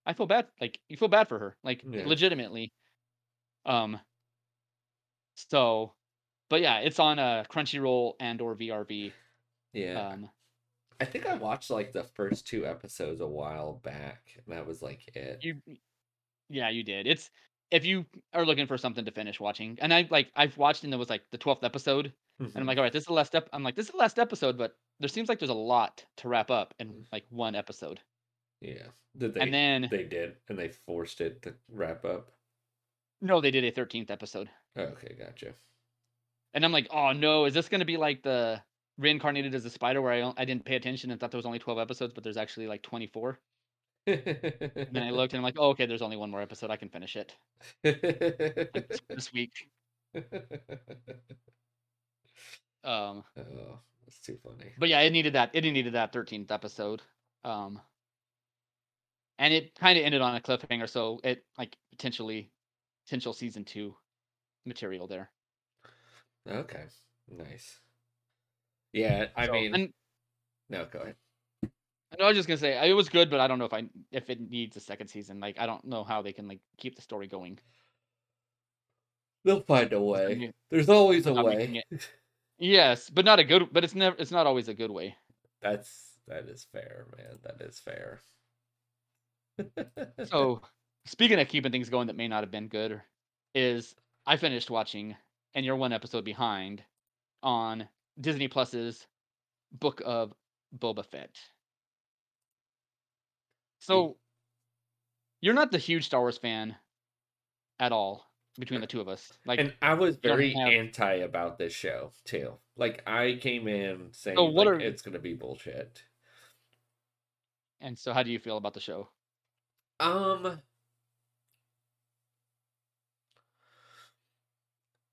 i feel bad like you feel bad for her like yeah. legitimately. Um so but yeah it's on a uh, crunchyroll and or VRV yeah. Um i think i watched like the first two episodes a while back. That was like it. You yeah you did. It's if you are looking for something to finish watching, and I like I've watched and it was like the twelfth episode, mm-hmm. and I'm like, mm-hmm. all right, this is the last step. I'm like, this is the last episode, but there seems like there's a lot to wrap up in mm. like one episode. Yeah, did they? And then they did, and they forced it to wrap up. No, they did a thirteenth episode. Okay, gotcha. And I'm like, oh no, is this gonna be like the reincarnated as a spider where I I didn't pay attention and thought there was only twelve episodes, but there's actually like twenty four then I looked and I'm like, oh, okay, there's only one more episode. I can finish it this week. Um, oh, that's too funny. But yeah, it needed that. It needed that 13th episode. Um, and it kind of ended on a cliffhanger, so it like potentially potential season two material there. Okay, nice. Yeah, I so, mean, and, no, go ahead. I was just gonna say it was good, but I don't know if I if it needs a second season. Like I don't know how they can like keep the story going. They'll find a way. There's always a way. Yes, but not a good. But it's never. It's not always a good way. That's that is fair, man. That is fair. So, speaking of keeping things going that may not have been good, is I finished watching, and you're one episode behind, on Disney Plus's Book of Boba Fett. So, you're not the huge Star Wars fan at all between the two of us. Like, and I was very have- anti about this show too. Like I came in saying So what like, are- it's gonna be bullshit. and so how do you feel about the show? Um,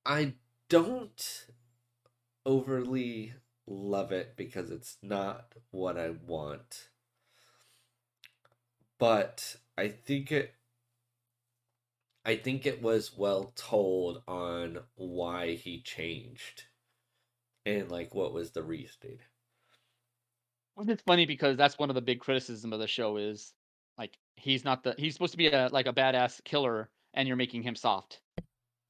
I don't overly love it because it's not what I want. But I think it I think it was well told on why he changed and like what was the reasoning. Which is funny because that's one of the big criticism of the show is like he's not the he's supposed to be a like a badass killer and you're making him soft.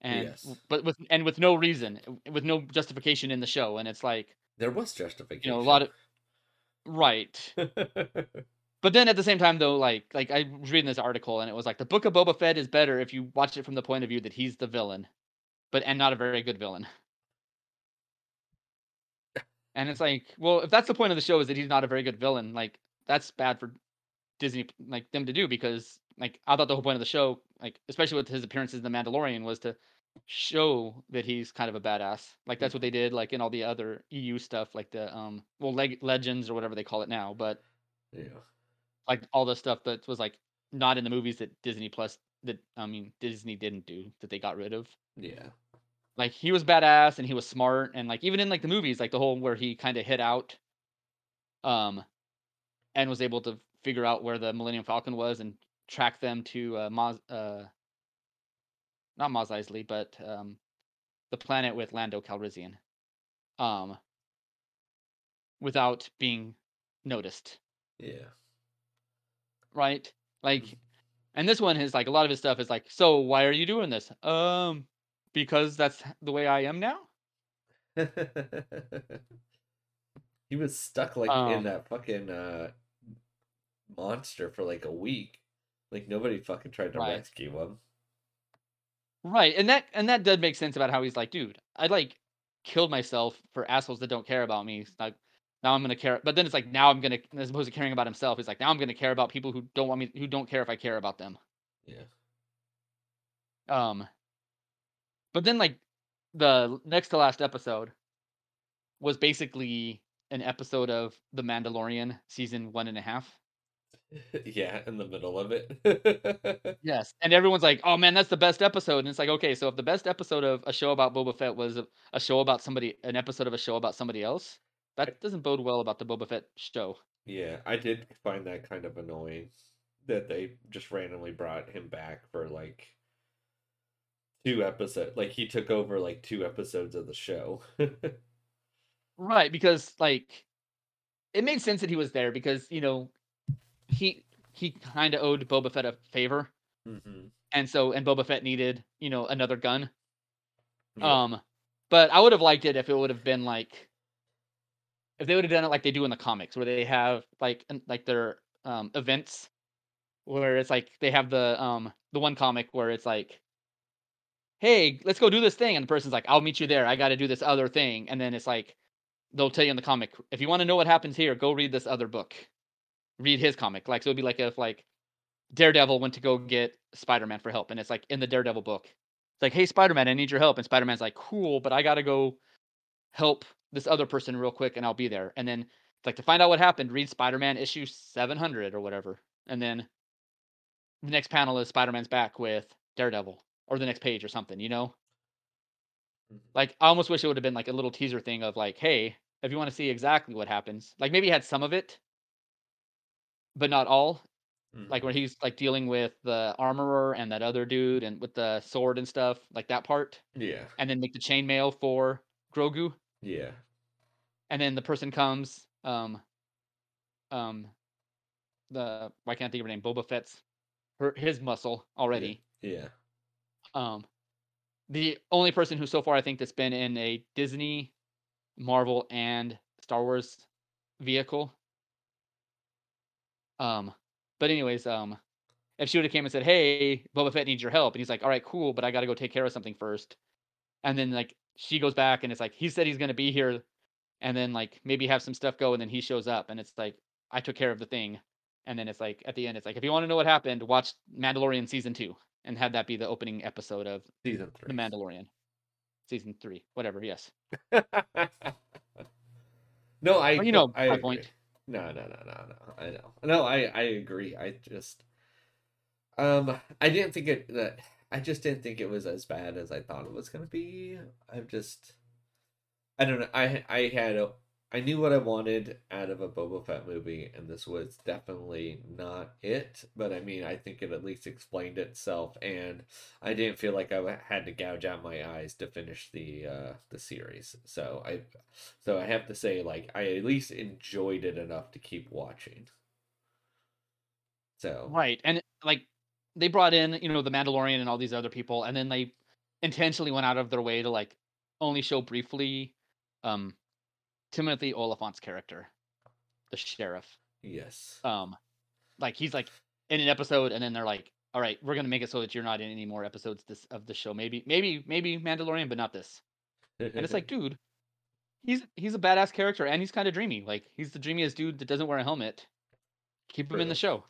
And Yes. but with and with no reason, with no justification in the show and it's like, There was justification. you know, a lot of right. But then at the same time though, like like I was reading this article and it was like the book of Boba Fett is better if you watch it from the point of view that he's the villain, but and not a very good villain. And it's like, well, if that's the point of the show is that he's not a very good villain, like that's bad for Disney like them to do because like I thought the whole point of the show, like especially with his appearances in The Mandalorian, was to show that he's kind of a badass. Like that's what they did like in all the other EU stuff, like the um well leg- legends or whatever they call it now, but yeah. Like all the stuff that was like not in the movies that Disney Plus that I mean Disney didn't do that they got rid of. Yeah. Like he was badass and he was smart and like even in like the movies like the whole where he kind of hid out um and was able to figure out where the Millennium Falcon was and track them to uh Mos uh not Mos Eisley but um the planet with Lando Calrissian um without being noticed Yeah. Right? Like, Mhm. and this one is like a lot of his stuff is like, so why are you doing this? Um, because that's the way I am now. he was stuck like in Um, that fucking uh monster for like a week. Like nobody fucking tried to Right. rescue him. Right, and that and that does make sense about how he's like, dude, I like killed myself for assholes that don't care about me. Like now I'm gonna care, but then it's like now I'm gonna, as opposed to caring about himself, he's like now I'm gonna care about people who don't want me, who don't care if I care about them. Yeah. Um, but then like the next to last episode was basically an episode of The Mandalorian season one and a half. yeah, in the middle of it. Yes, and everyone's like, "Oh man, that's the best episode." And it's like, okay, so if the best episode of a show about Boba Fett was a, a show about somebody, an episode of a show about somebody else, that doesn't bode well about the Boba Fett show. yeah, I did find that kind of annoying that they just randomly brought him back for like two episodes. Like he took over like two episodes of the show. Right, because like it made sense that he was there because you know he he kind of owed Boba Fett a favor, mm-hmm. and so and Boba Fett needed you know another gun. Yeah. Um, but I would have liked it if it would have been like if they would have done it like they do in the comics, where they have like like their um events, where it's like they have the um the one comic where it's like, hey, let's go do this thing, and the person's like, I'll meet you there. I got to do this other thing, and then it's like they'll tell you in the comic if you want to know what happens here, go read this other book, read his comic. Like so, it'd be like if like Daredevil went to go get Spider Man for help, and it's like in the Daredevil book. It's like, hey, Spider Man, I need your help. And Spider Man's like, cool, but I got to go help this other person real quick and I'll be there. And then like, to find out what happened, read Spider Man issue 700 or whatever. And then the next panel is Spider Man's back with Daredevil or the next page or something, you know? Mhm. Like, I almost wish it would have been like a little teaser thing of like, hey, if you want to see exactly what happens, like maybe he had some of it, but not all like Mhm. where he's like dealing with the armorer and that other dude and with the sword and stuff, like that part, yeah, and then make the chainmail for Grogu, yeah, and then the person comes, um, um, the why can't I think of her name? Boba Fett's her his muscle already. Yeah. Um, the only person who so far I think that's been in a Disney, Marvel, and Star Wars vehicle. Um, but anyways, um, if she would have came and said, "Hey, Boba Fett needs your help," and he's like, "All right, cool, but I got to go take care of something first. and then like she goes back and it's like he said he's gonna be here, and then like maybe have some stuff go, and then he shows up, and it's like I took care of the thing, and then it's like at the end, it's like if you want to know what happened, watch Mandalorian season two, and have that be the opening episode of Season three the. Mandalorian, season three, whatever. Yes, no, I. Well, you know I my agree. point. No, no, no, no, no. I know. No, I I agree. I just um I didn't think it that I just didn't think it was as bad as I thought it was gonna be. I'm just I don't know. I I had a I knew what I wanted out of a Boba Fett movie, and this was definitely not it. But I mean, I think it at least explained itself, and I didn't feel like I had to gouge out my eyes to finish the uh, the series. So I, so I have to say, like, I at least enjoyed it enough to keep watching. So Right. And like they brought in, you know, the Mandalorian and all these other people, and then they intentionally went out of their way to like only show briefly um Timothy Olyphant's character, the sheriff. yes, Um like he's like in an episode and then they're like, All right, we're gonna make it so that you're not in any more episodes this of the show. Maybe maybe maybe Mandalorian, but not this. And it's like, dude, he's he's a badass character and he's kind of dreamy. Like he's the dreamiest dude that doesn't wear a helmet. Keep him in the show.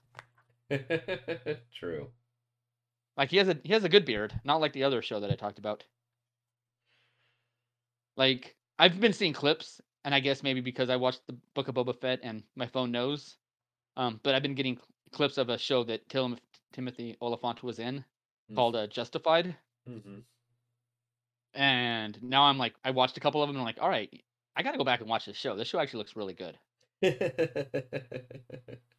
true. Like he has a he has a good beard, not like the other show that I talked about. Like I've been seeing clips, and I guess maybe because I watched the Book of Boba Fett and my phone knows. Um, but I've been getting cl- clips of a show that Tim- Timothy Olyphant was in called uh, Justified, hmm and now I'm like I watched a couple of them and I'm like, all right, I got to go back and watch this show. This show actually looks really good.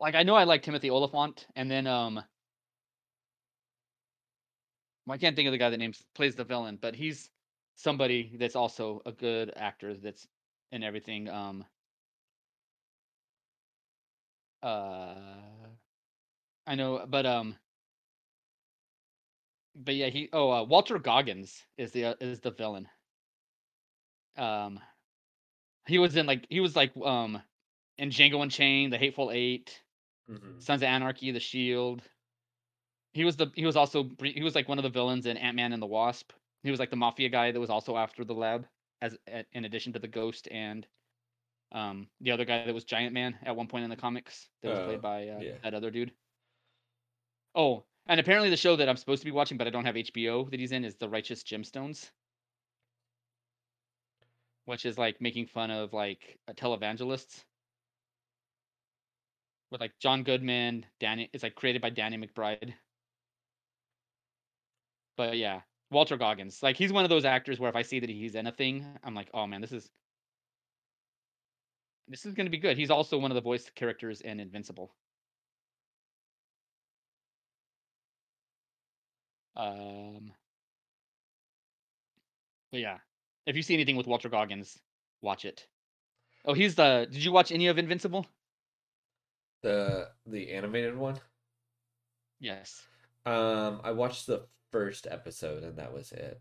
Like I know I like Timothy Olyphant, and then um, I can't think of the guy that names plays the villain, but he's somebody that's also a good actor that's in everything. Um, uh, I know, but um, but yeah, he oh uh, Walton Goggins is the uh, is the villain. Um, he was in like he was like um in Django Unchained, The Hateful Eight. Mhm. Sons of Anarchy, The Shield. He was the he was also he was like one of the villains in Ant Man and the Wasp. He was like the mafia guy that was also after the lab, as in addition to the Ghost and um the other guy that was Giant Man at one point in the comics that was Oh, played by uh, yeah. that other dude. Oh, and apparently the show that I'm supposed to be watching, but I don't have HBO that he's in, is The Righteous Gemstones, which is like making fun of like uh, televangelists with like John Goodman, Danny. It's like created by Danny McBride. But yeah, Walton Goggins. Like he's one of those actors where if I see that he's in a thing, I'm like, oh man, this is this is gonna be good. He's also one of the voice characters in Invincible. Um. But yeah, if you see anything with Walton Goggins, watch it. Oh, he's the. Did you watch any of Invincible? The the animated one. Yes. Um, I watched the first episode and that was it.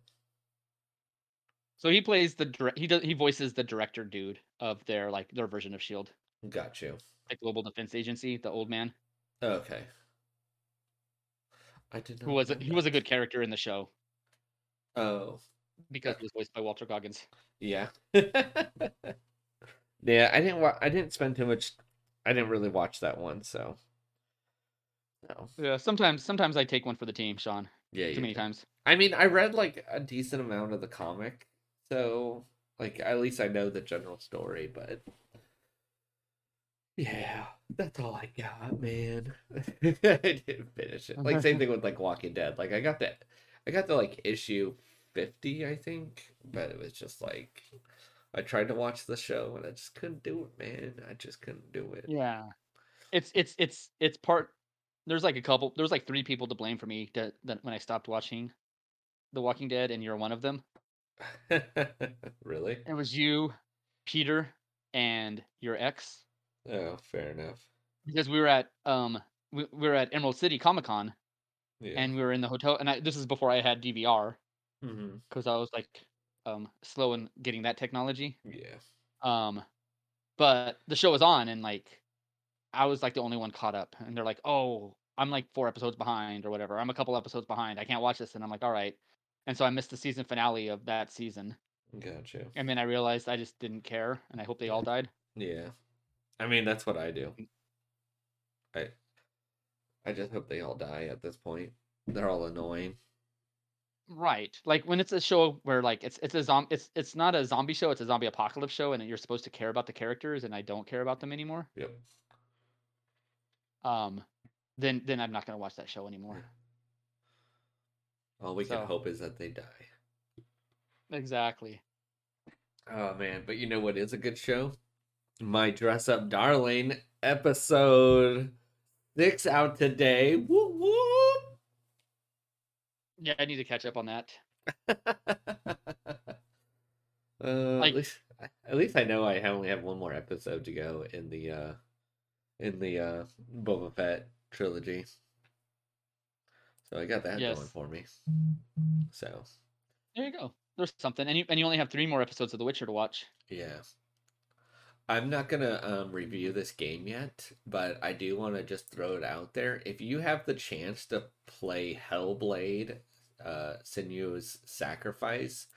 So he plays the. He does. He voices the director dude of their like their version of Shield, Got you. like Global Defense Agency, the old man Okay. I did who was a, he was a good character in the show Oh, because he was voiced by Walton Goggins. yeah. yeah, I didn't. Wa- I didn't spend too much. I didn't really watch that one, so. No. Yeah. Sometimes sometimes I take one for the team, Sean. Yeah. Too many times. I mean, I read like a decent amount of the comic, so like at least I know the general story. But yeah, that's all I got, man. I didn't finish it. Like same thing with like Walking Dead. Like I got that, I got the like issue fifty, I think, but it was just like I tried to watch the show and I just couldn't do it, man. I just couldn't do it. Yeah. It's it's it's it's part. There's like a couple. There's like three people to blame for me that, that when I stopped watching The Walking Dead, and you're one of them. really? It was you, Peter, and your ex. Oh, fair enough. because we were at um we, we were at Emerald City Comic Con Yeah. and we were in the hotel and I, this is before I had DVR hmm because I was like um slow in getting that technology. Yeah. Um, but the show was on and like I was like the only one caught up and they're like, oh, I'm like four episodes behind or whatever. I'm a couple episodes behind. I can't watch this and I'm like, all right. And so I missed the season finale of that season. Gotcha. And then I realized I just didn't care and I hope they all died. Yeah. I mean, that's what I do. I I just hope they all die at this point. They're all annoying. Right. Like when it's a show where like it's it's a zom it's it's not a zombie show, it's a zombie apocalypse show and you're supposed to care about the characters and I don't care about them anymore. Yep. Um then then I'm not going to watch that show anymore. All we can hope is that they die. Exactly. Oh man, but you know what is a good show? My Dress Up Darling episode six out today. Woo. Yeah, I need to catch up on that. uh, Like- at least, at least I know I only have one more episode to go in the uh in the uh Boba Fett trilogy. So I got that Yes. going for me. So There you go. There's something. And you and you only have 3 more episodes of The Witcher to watch. Yeah. I'm not gonna um, review this game yet, but I do want to just throw it out there. If you have the chance to play Hellblade, uh, Senua's Sacrifice,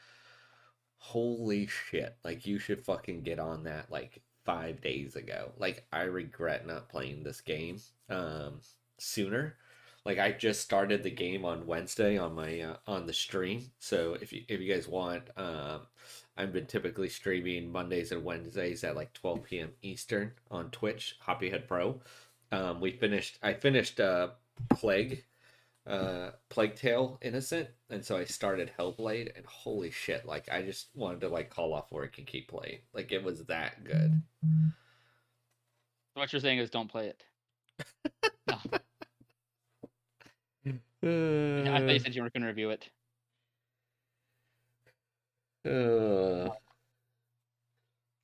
holy shit! Like you should fucking get on that like five days ago. Like I regret not playing this game um, sooner. Like I just started the game on Wednesday on my uh, on the stream. So if you if you guys want, um, I've been typically streaming Mondays and Wednesdays at like 12 p.m. Eastern on Twitch, Hoppyhead Pro. Um, we finished. I finished uh, Plague, uh, Plague Tale Innocent, and so I started Hellblade, and holy shit! Like I just wanted to like call off work and keep playing. Like it was that good. What you're saying is don't play it. No. Yeah, I thought you said you weren't going to review it. Uh,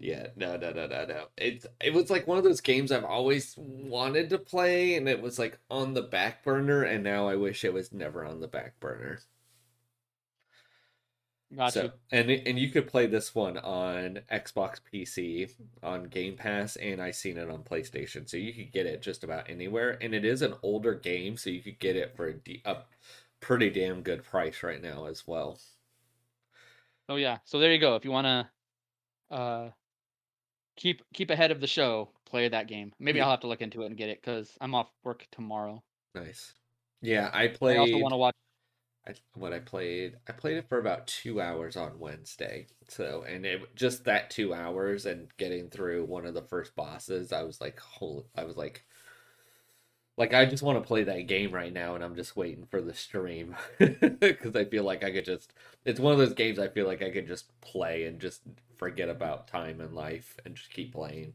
yeah, no, no, no, no, no. It's it was like one of those games I've always wanted to play, and it was like on the back burner, and now I wish it was never on the back burner. Got so, and and you could play this one on Xbox PC on Game Pass, and I seen it on PlayStation, so you could get it just about anywhere. And it is an older game, so you could get it for a, de- a pretty damn good price right now as well. Oh yeah. So there you go. If you want to uh keep keep ahead of the show, play that game. Maybe Yeah. I'll have to look into it and get it cuz I'm off work tomorrow. Nice. Yeah, I play. I also want to watch I, what I played, I played it for about two hours on Wednesday. So, and it just that two hours and getting through one of the first bosses, I was like, holy, I was like, like I just want to play that game right now, and I'm just waiting for the stream because I feel like I could just. It's one of those games I feel like I could just play and just forget about time and life and just keep playing.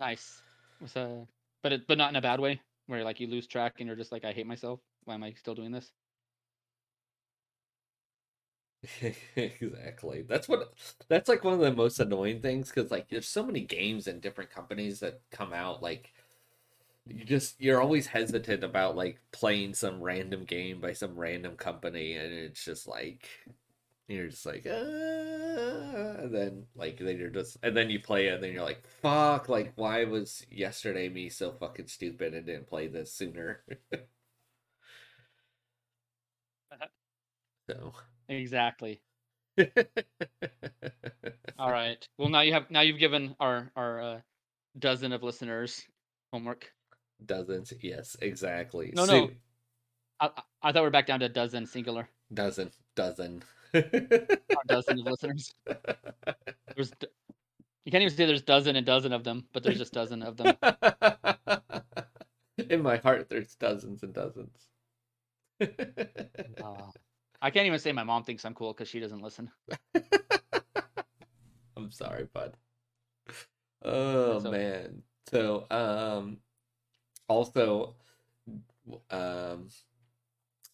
nice. With a but it, but not in a bad way where like you lose track and you're just like I hate myself. Why am I still doing this? exactly. That's what that's like one of the most annoying things because like there's so many games and different companies that come out like you just you're always hesitant about like playing some random game by some random company and it's just like you're just like uh, and then like then you're just and then you play it and then you're like fuck like why was yesterday me so fucking stupid and didn't play this sooner so Exactly. All right. Well, now you have now you've given our our uh, dozen of listeners homework. Dozens, yes, exactly. No, Su- no. I, I- thought we're back down to a dozen singular. dozen, dozen. Our dozen of listeners. There's you can't even say there's dozen and dozen of them, but there's just dozen of them. In my heart, there's dozens and dozens. I can't even say my mom thinks I'm cool because she doesn't listen. I'm sorry, bud. Oh okay. man. So, um, also, um,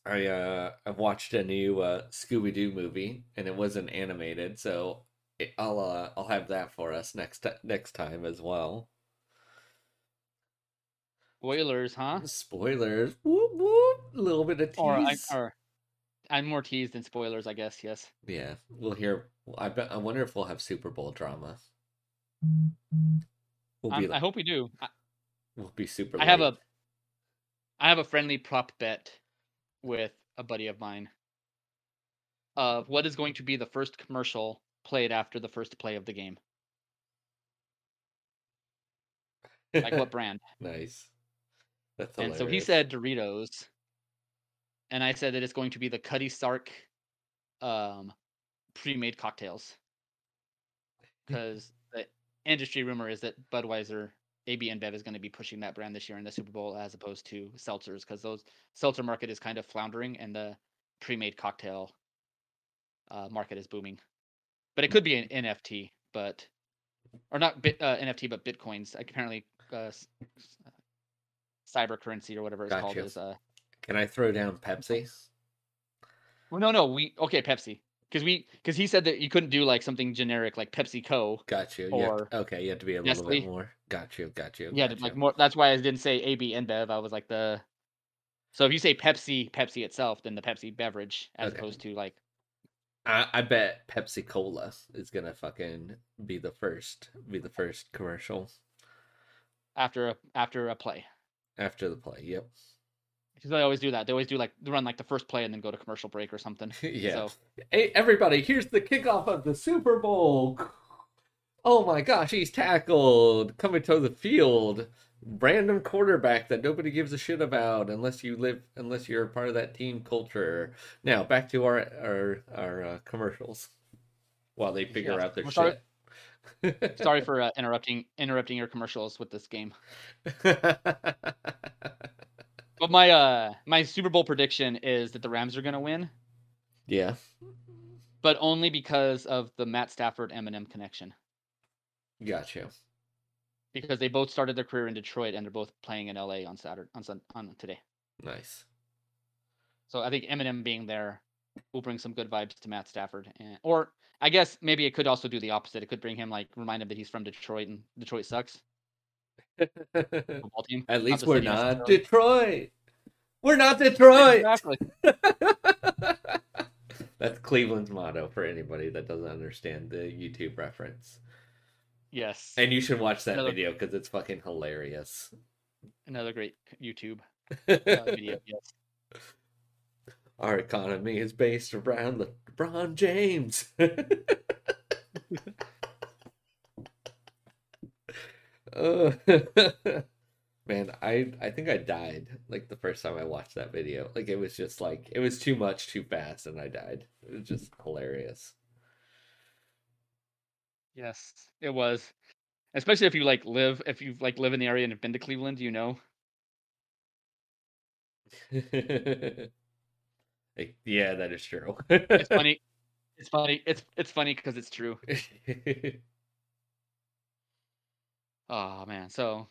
I uh I watched a new uh Scooby Doo movie, and it wasn't animated, so it, I'll uh I'll have that for us next ti next time as well. Spoilers, huh? Spoilers. Whoop whoop. A little bit of tease. Or I or I'm more teased than spoilers, I guess. Yes. Yeah, we'll hear. I bet. I wonder if we'll have Super Bowl drama. We'll be. I'm- I hope we do. I, we'll be super. I have a I have a friendly prop bet with a buddy of mine of what is going to be the first commercial played after the first play of the game. Like what brand? nice. That's and so he said Doritos, and I said that it's going to be the Cutty Sark um, pre-made cocktails, because the industry rumor is that Budweiser, AB InBev is going to be pushing that brand this year in the Super Bowl as opposed to seltzers, because those seltzer market is kind of floundering and the pre-made cocktail uh, market is booming. But it could be an NFT, but or not bit uh, NFT, but bitcoins. Apparently, uh, uh, cyber currency or whatever it's called is uh Can I throw down Pepsi? well no no we okay pepsi because we because he said that you couldn't do like something generic like pepsi co Got you. you Or to- okay, you have to be a little bit more. Got you. Got you. yeah got like you. more that's why i didn't say AB InBev i was like the so if you say pepsi pepsi itself then the pepsi beverage as Okay. opposed to like I, I bet Pepsi Cola is gonna fucking be the first. Be the first commercial after a after a play after the play. Yep. Because they always do that they always do like run like the first play and then go to commercial break or something yeah. so Hey, everybody! Here's the kickoff of the Super Bowl. Oh my gosh, he's tackled coming to the field. Random quarterback that nobody gives a shit about unless you live, unless you're part of that team culture. Now back to our our our uh, commercials while they figure Yes, out their sorry- shit. sorry for uh, interrupting interrupting your commercials with this game but my uh my super bowl prediction is that the rams are going to win yeah, but only because of the Matt Stafford Eminem connection. Gotcha. Because they both started their career in Detroit and they're both playing in LA on Saturday on Sun on today. Nice. So I think Eminem being there will bring some good vibes to Matt Stafford. And, or I guess maybe it could also do the opposite. It could bring him like remind him that he's from Detroit and Detroit sucks. Football team. At least the we're not. Detroit. We're not Detroit. Exactly. That's Cleveland's motto for anybody that doesn't understand the YouTube reference. Yes. And you should watch that Another- video because it's fucking hilarious. Another great YouTube uh, video. Yes. Our economy is based around LeBron James. Uh, man, I I think I died like the first time I watched that video. Like it was just like it was too much too fast and I died. It was just hilarious. Yes. It was. Especially if you like live if you like live in the area and have been to Cleveland, you know. Like, yeah, that is true. It's funny. It's funny. It's it's funny because it's true. Oh man. So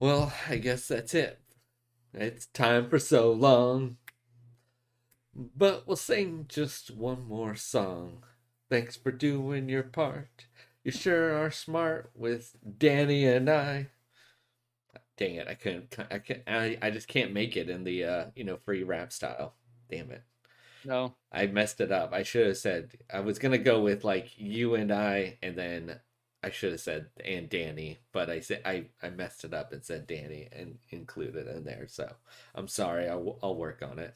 well, I guess that's it. It's time for so long. But we'll sing just one more song. Thanks for doing your part. You sure are smart with Danny and I. Dang it, I couldn't I can't I, I just can't make it in the uh, you know, free rap style. Damn it. no. I messed it up. I should have said I was gonna go with like you and I, and then I should have said and Danny, but I said I I messed it up and said Danny and included in there. So I'm sorry. I'll I'll work on it.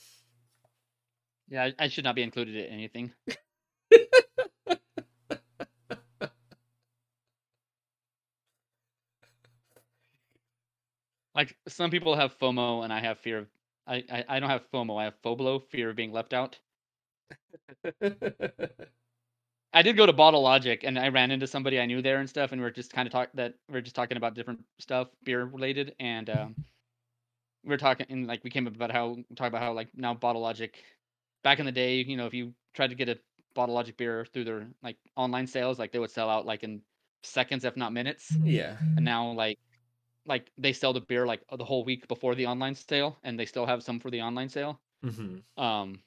Yeah, I, I should not be included in anything. like some people have FOMO and I have fear of I, I, I don't have FOMO, I have FOBLO, fear of being left out. I did go to Bottle Logic and I ran into somebody I knew there and stuff, and we are just kind of talk that we are just talking about different stuff, beer related, and um, we are talking and like we came up about how talk about how like now Bottle Logic, back in the day, you know, if you tried to get a Bottle Logic beer through their like online sales, like they would sell out like in seconds, if not minutes, yeah. and now like like they sell the beer like the whole week before the online sale, and they still have some for the online sale. hmm Um,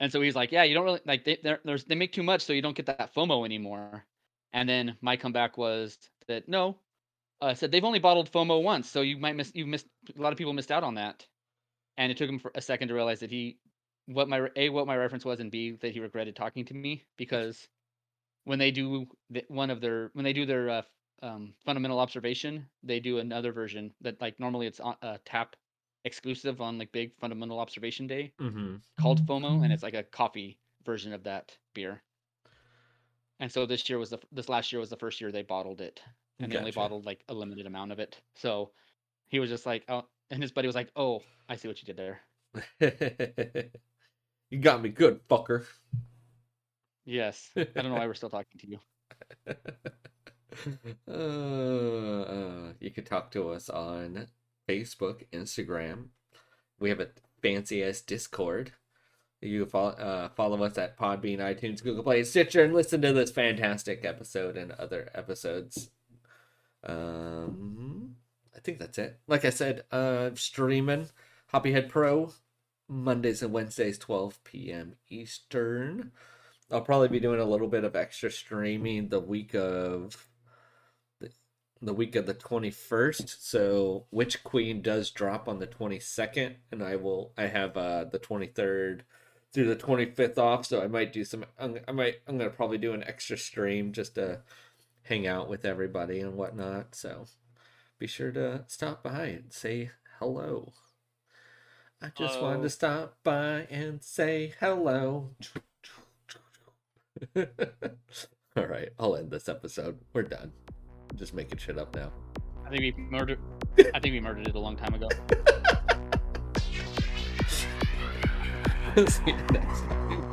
and so he's like, yeah, you don't really like they they make too much, so you don't get that FOMO anymore. And then my comeback was that no, uh, said they've only bottled FOMO once, so you might miss. You missed a lot of people missed out on that, and it took him for a second to realize that he, what my a what my reference was, and b that he regretted talking to me because when they do the, one of their when they do their uh, um, fundamental observation, they do another version that like normally it's on uh, tap exclusive on like big fundamental observation day Mm-hmm. called FOMO, and it's like a coffee version of that beer. And so this year was the this last year was the first year they bottled it, and they only bottled like a limited amount of it. So he was just like, oh, and his buddy was like, oh, I see what you did there. you got me good, fucker. Yes, I don't know why we're still talking to you. uh, uh, you can talk to us on Facebook, Instagram. We have a fancy ass Discord. You follow, uh, follow us at Podbean, iTunes, Google Play, Stitcher, and listen to this fantastic episode and other episodes. Um, I think that's it. Like I said, uh, streaming Hobbyhead Pro Mondays and Wednesdays, 12 p.m. Eastern. I'll probably be doing a little bit of extra streaming the week of the, week of the 21st. So Witch Queen does drop on the 22nd and I will I have uh the 23rd through the 25th off, so I might do some I'm, I might I'm going to probably do an extra stream just to hang out with everybody and whatnot. So be sure to stop by and say hello. I just wanted to stop by and say hello. All right, I'll end this episode. We're done. Just making shit up now. I think we murdered. I think we murdered it a long time ago. See you next time.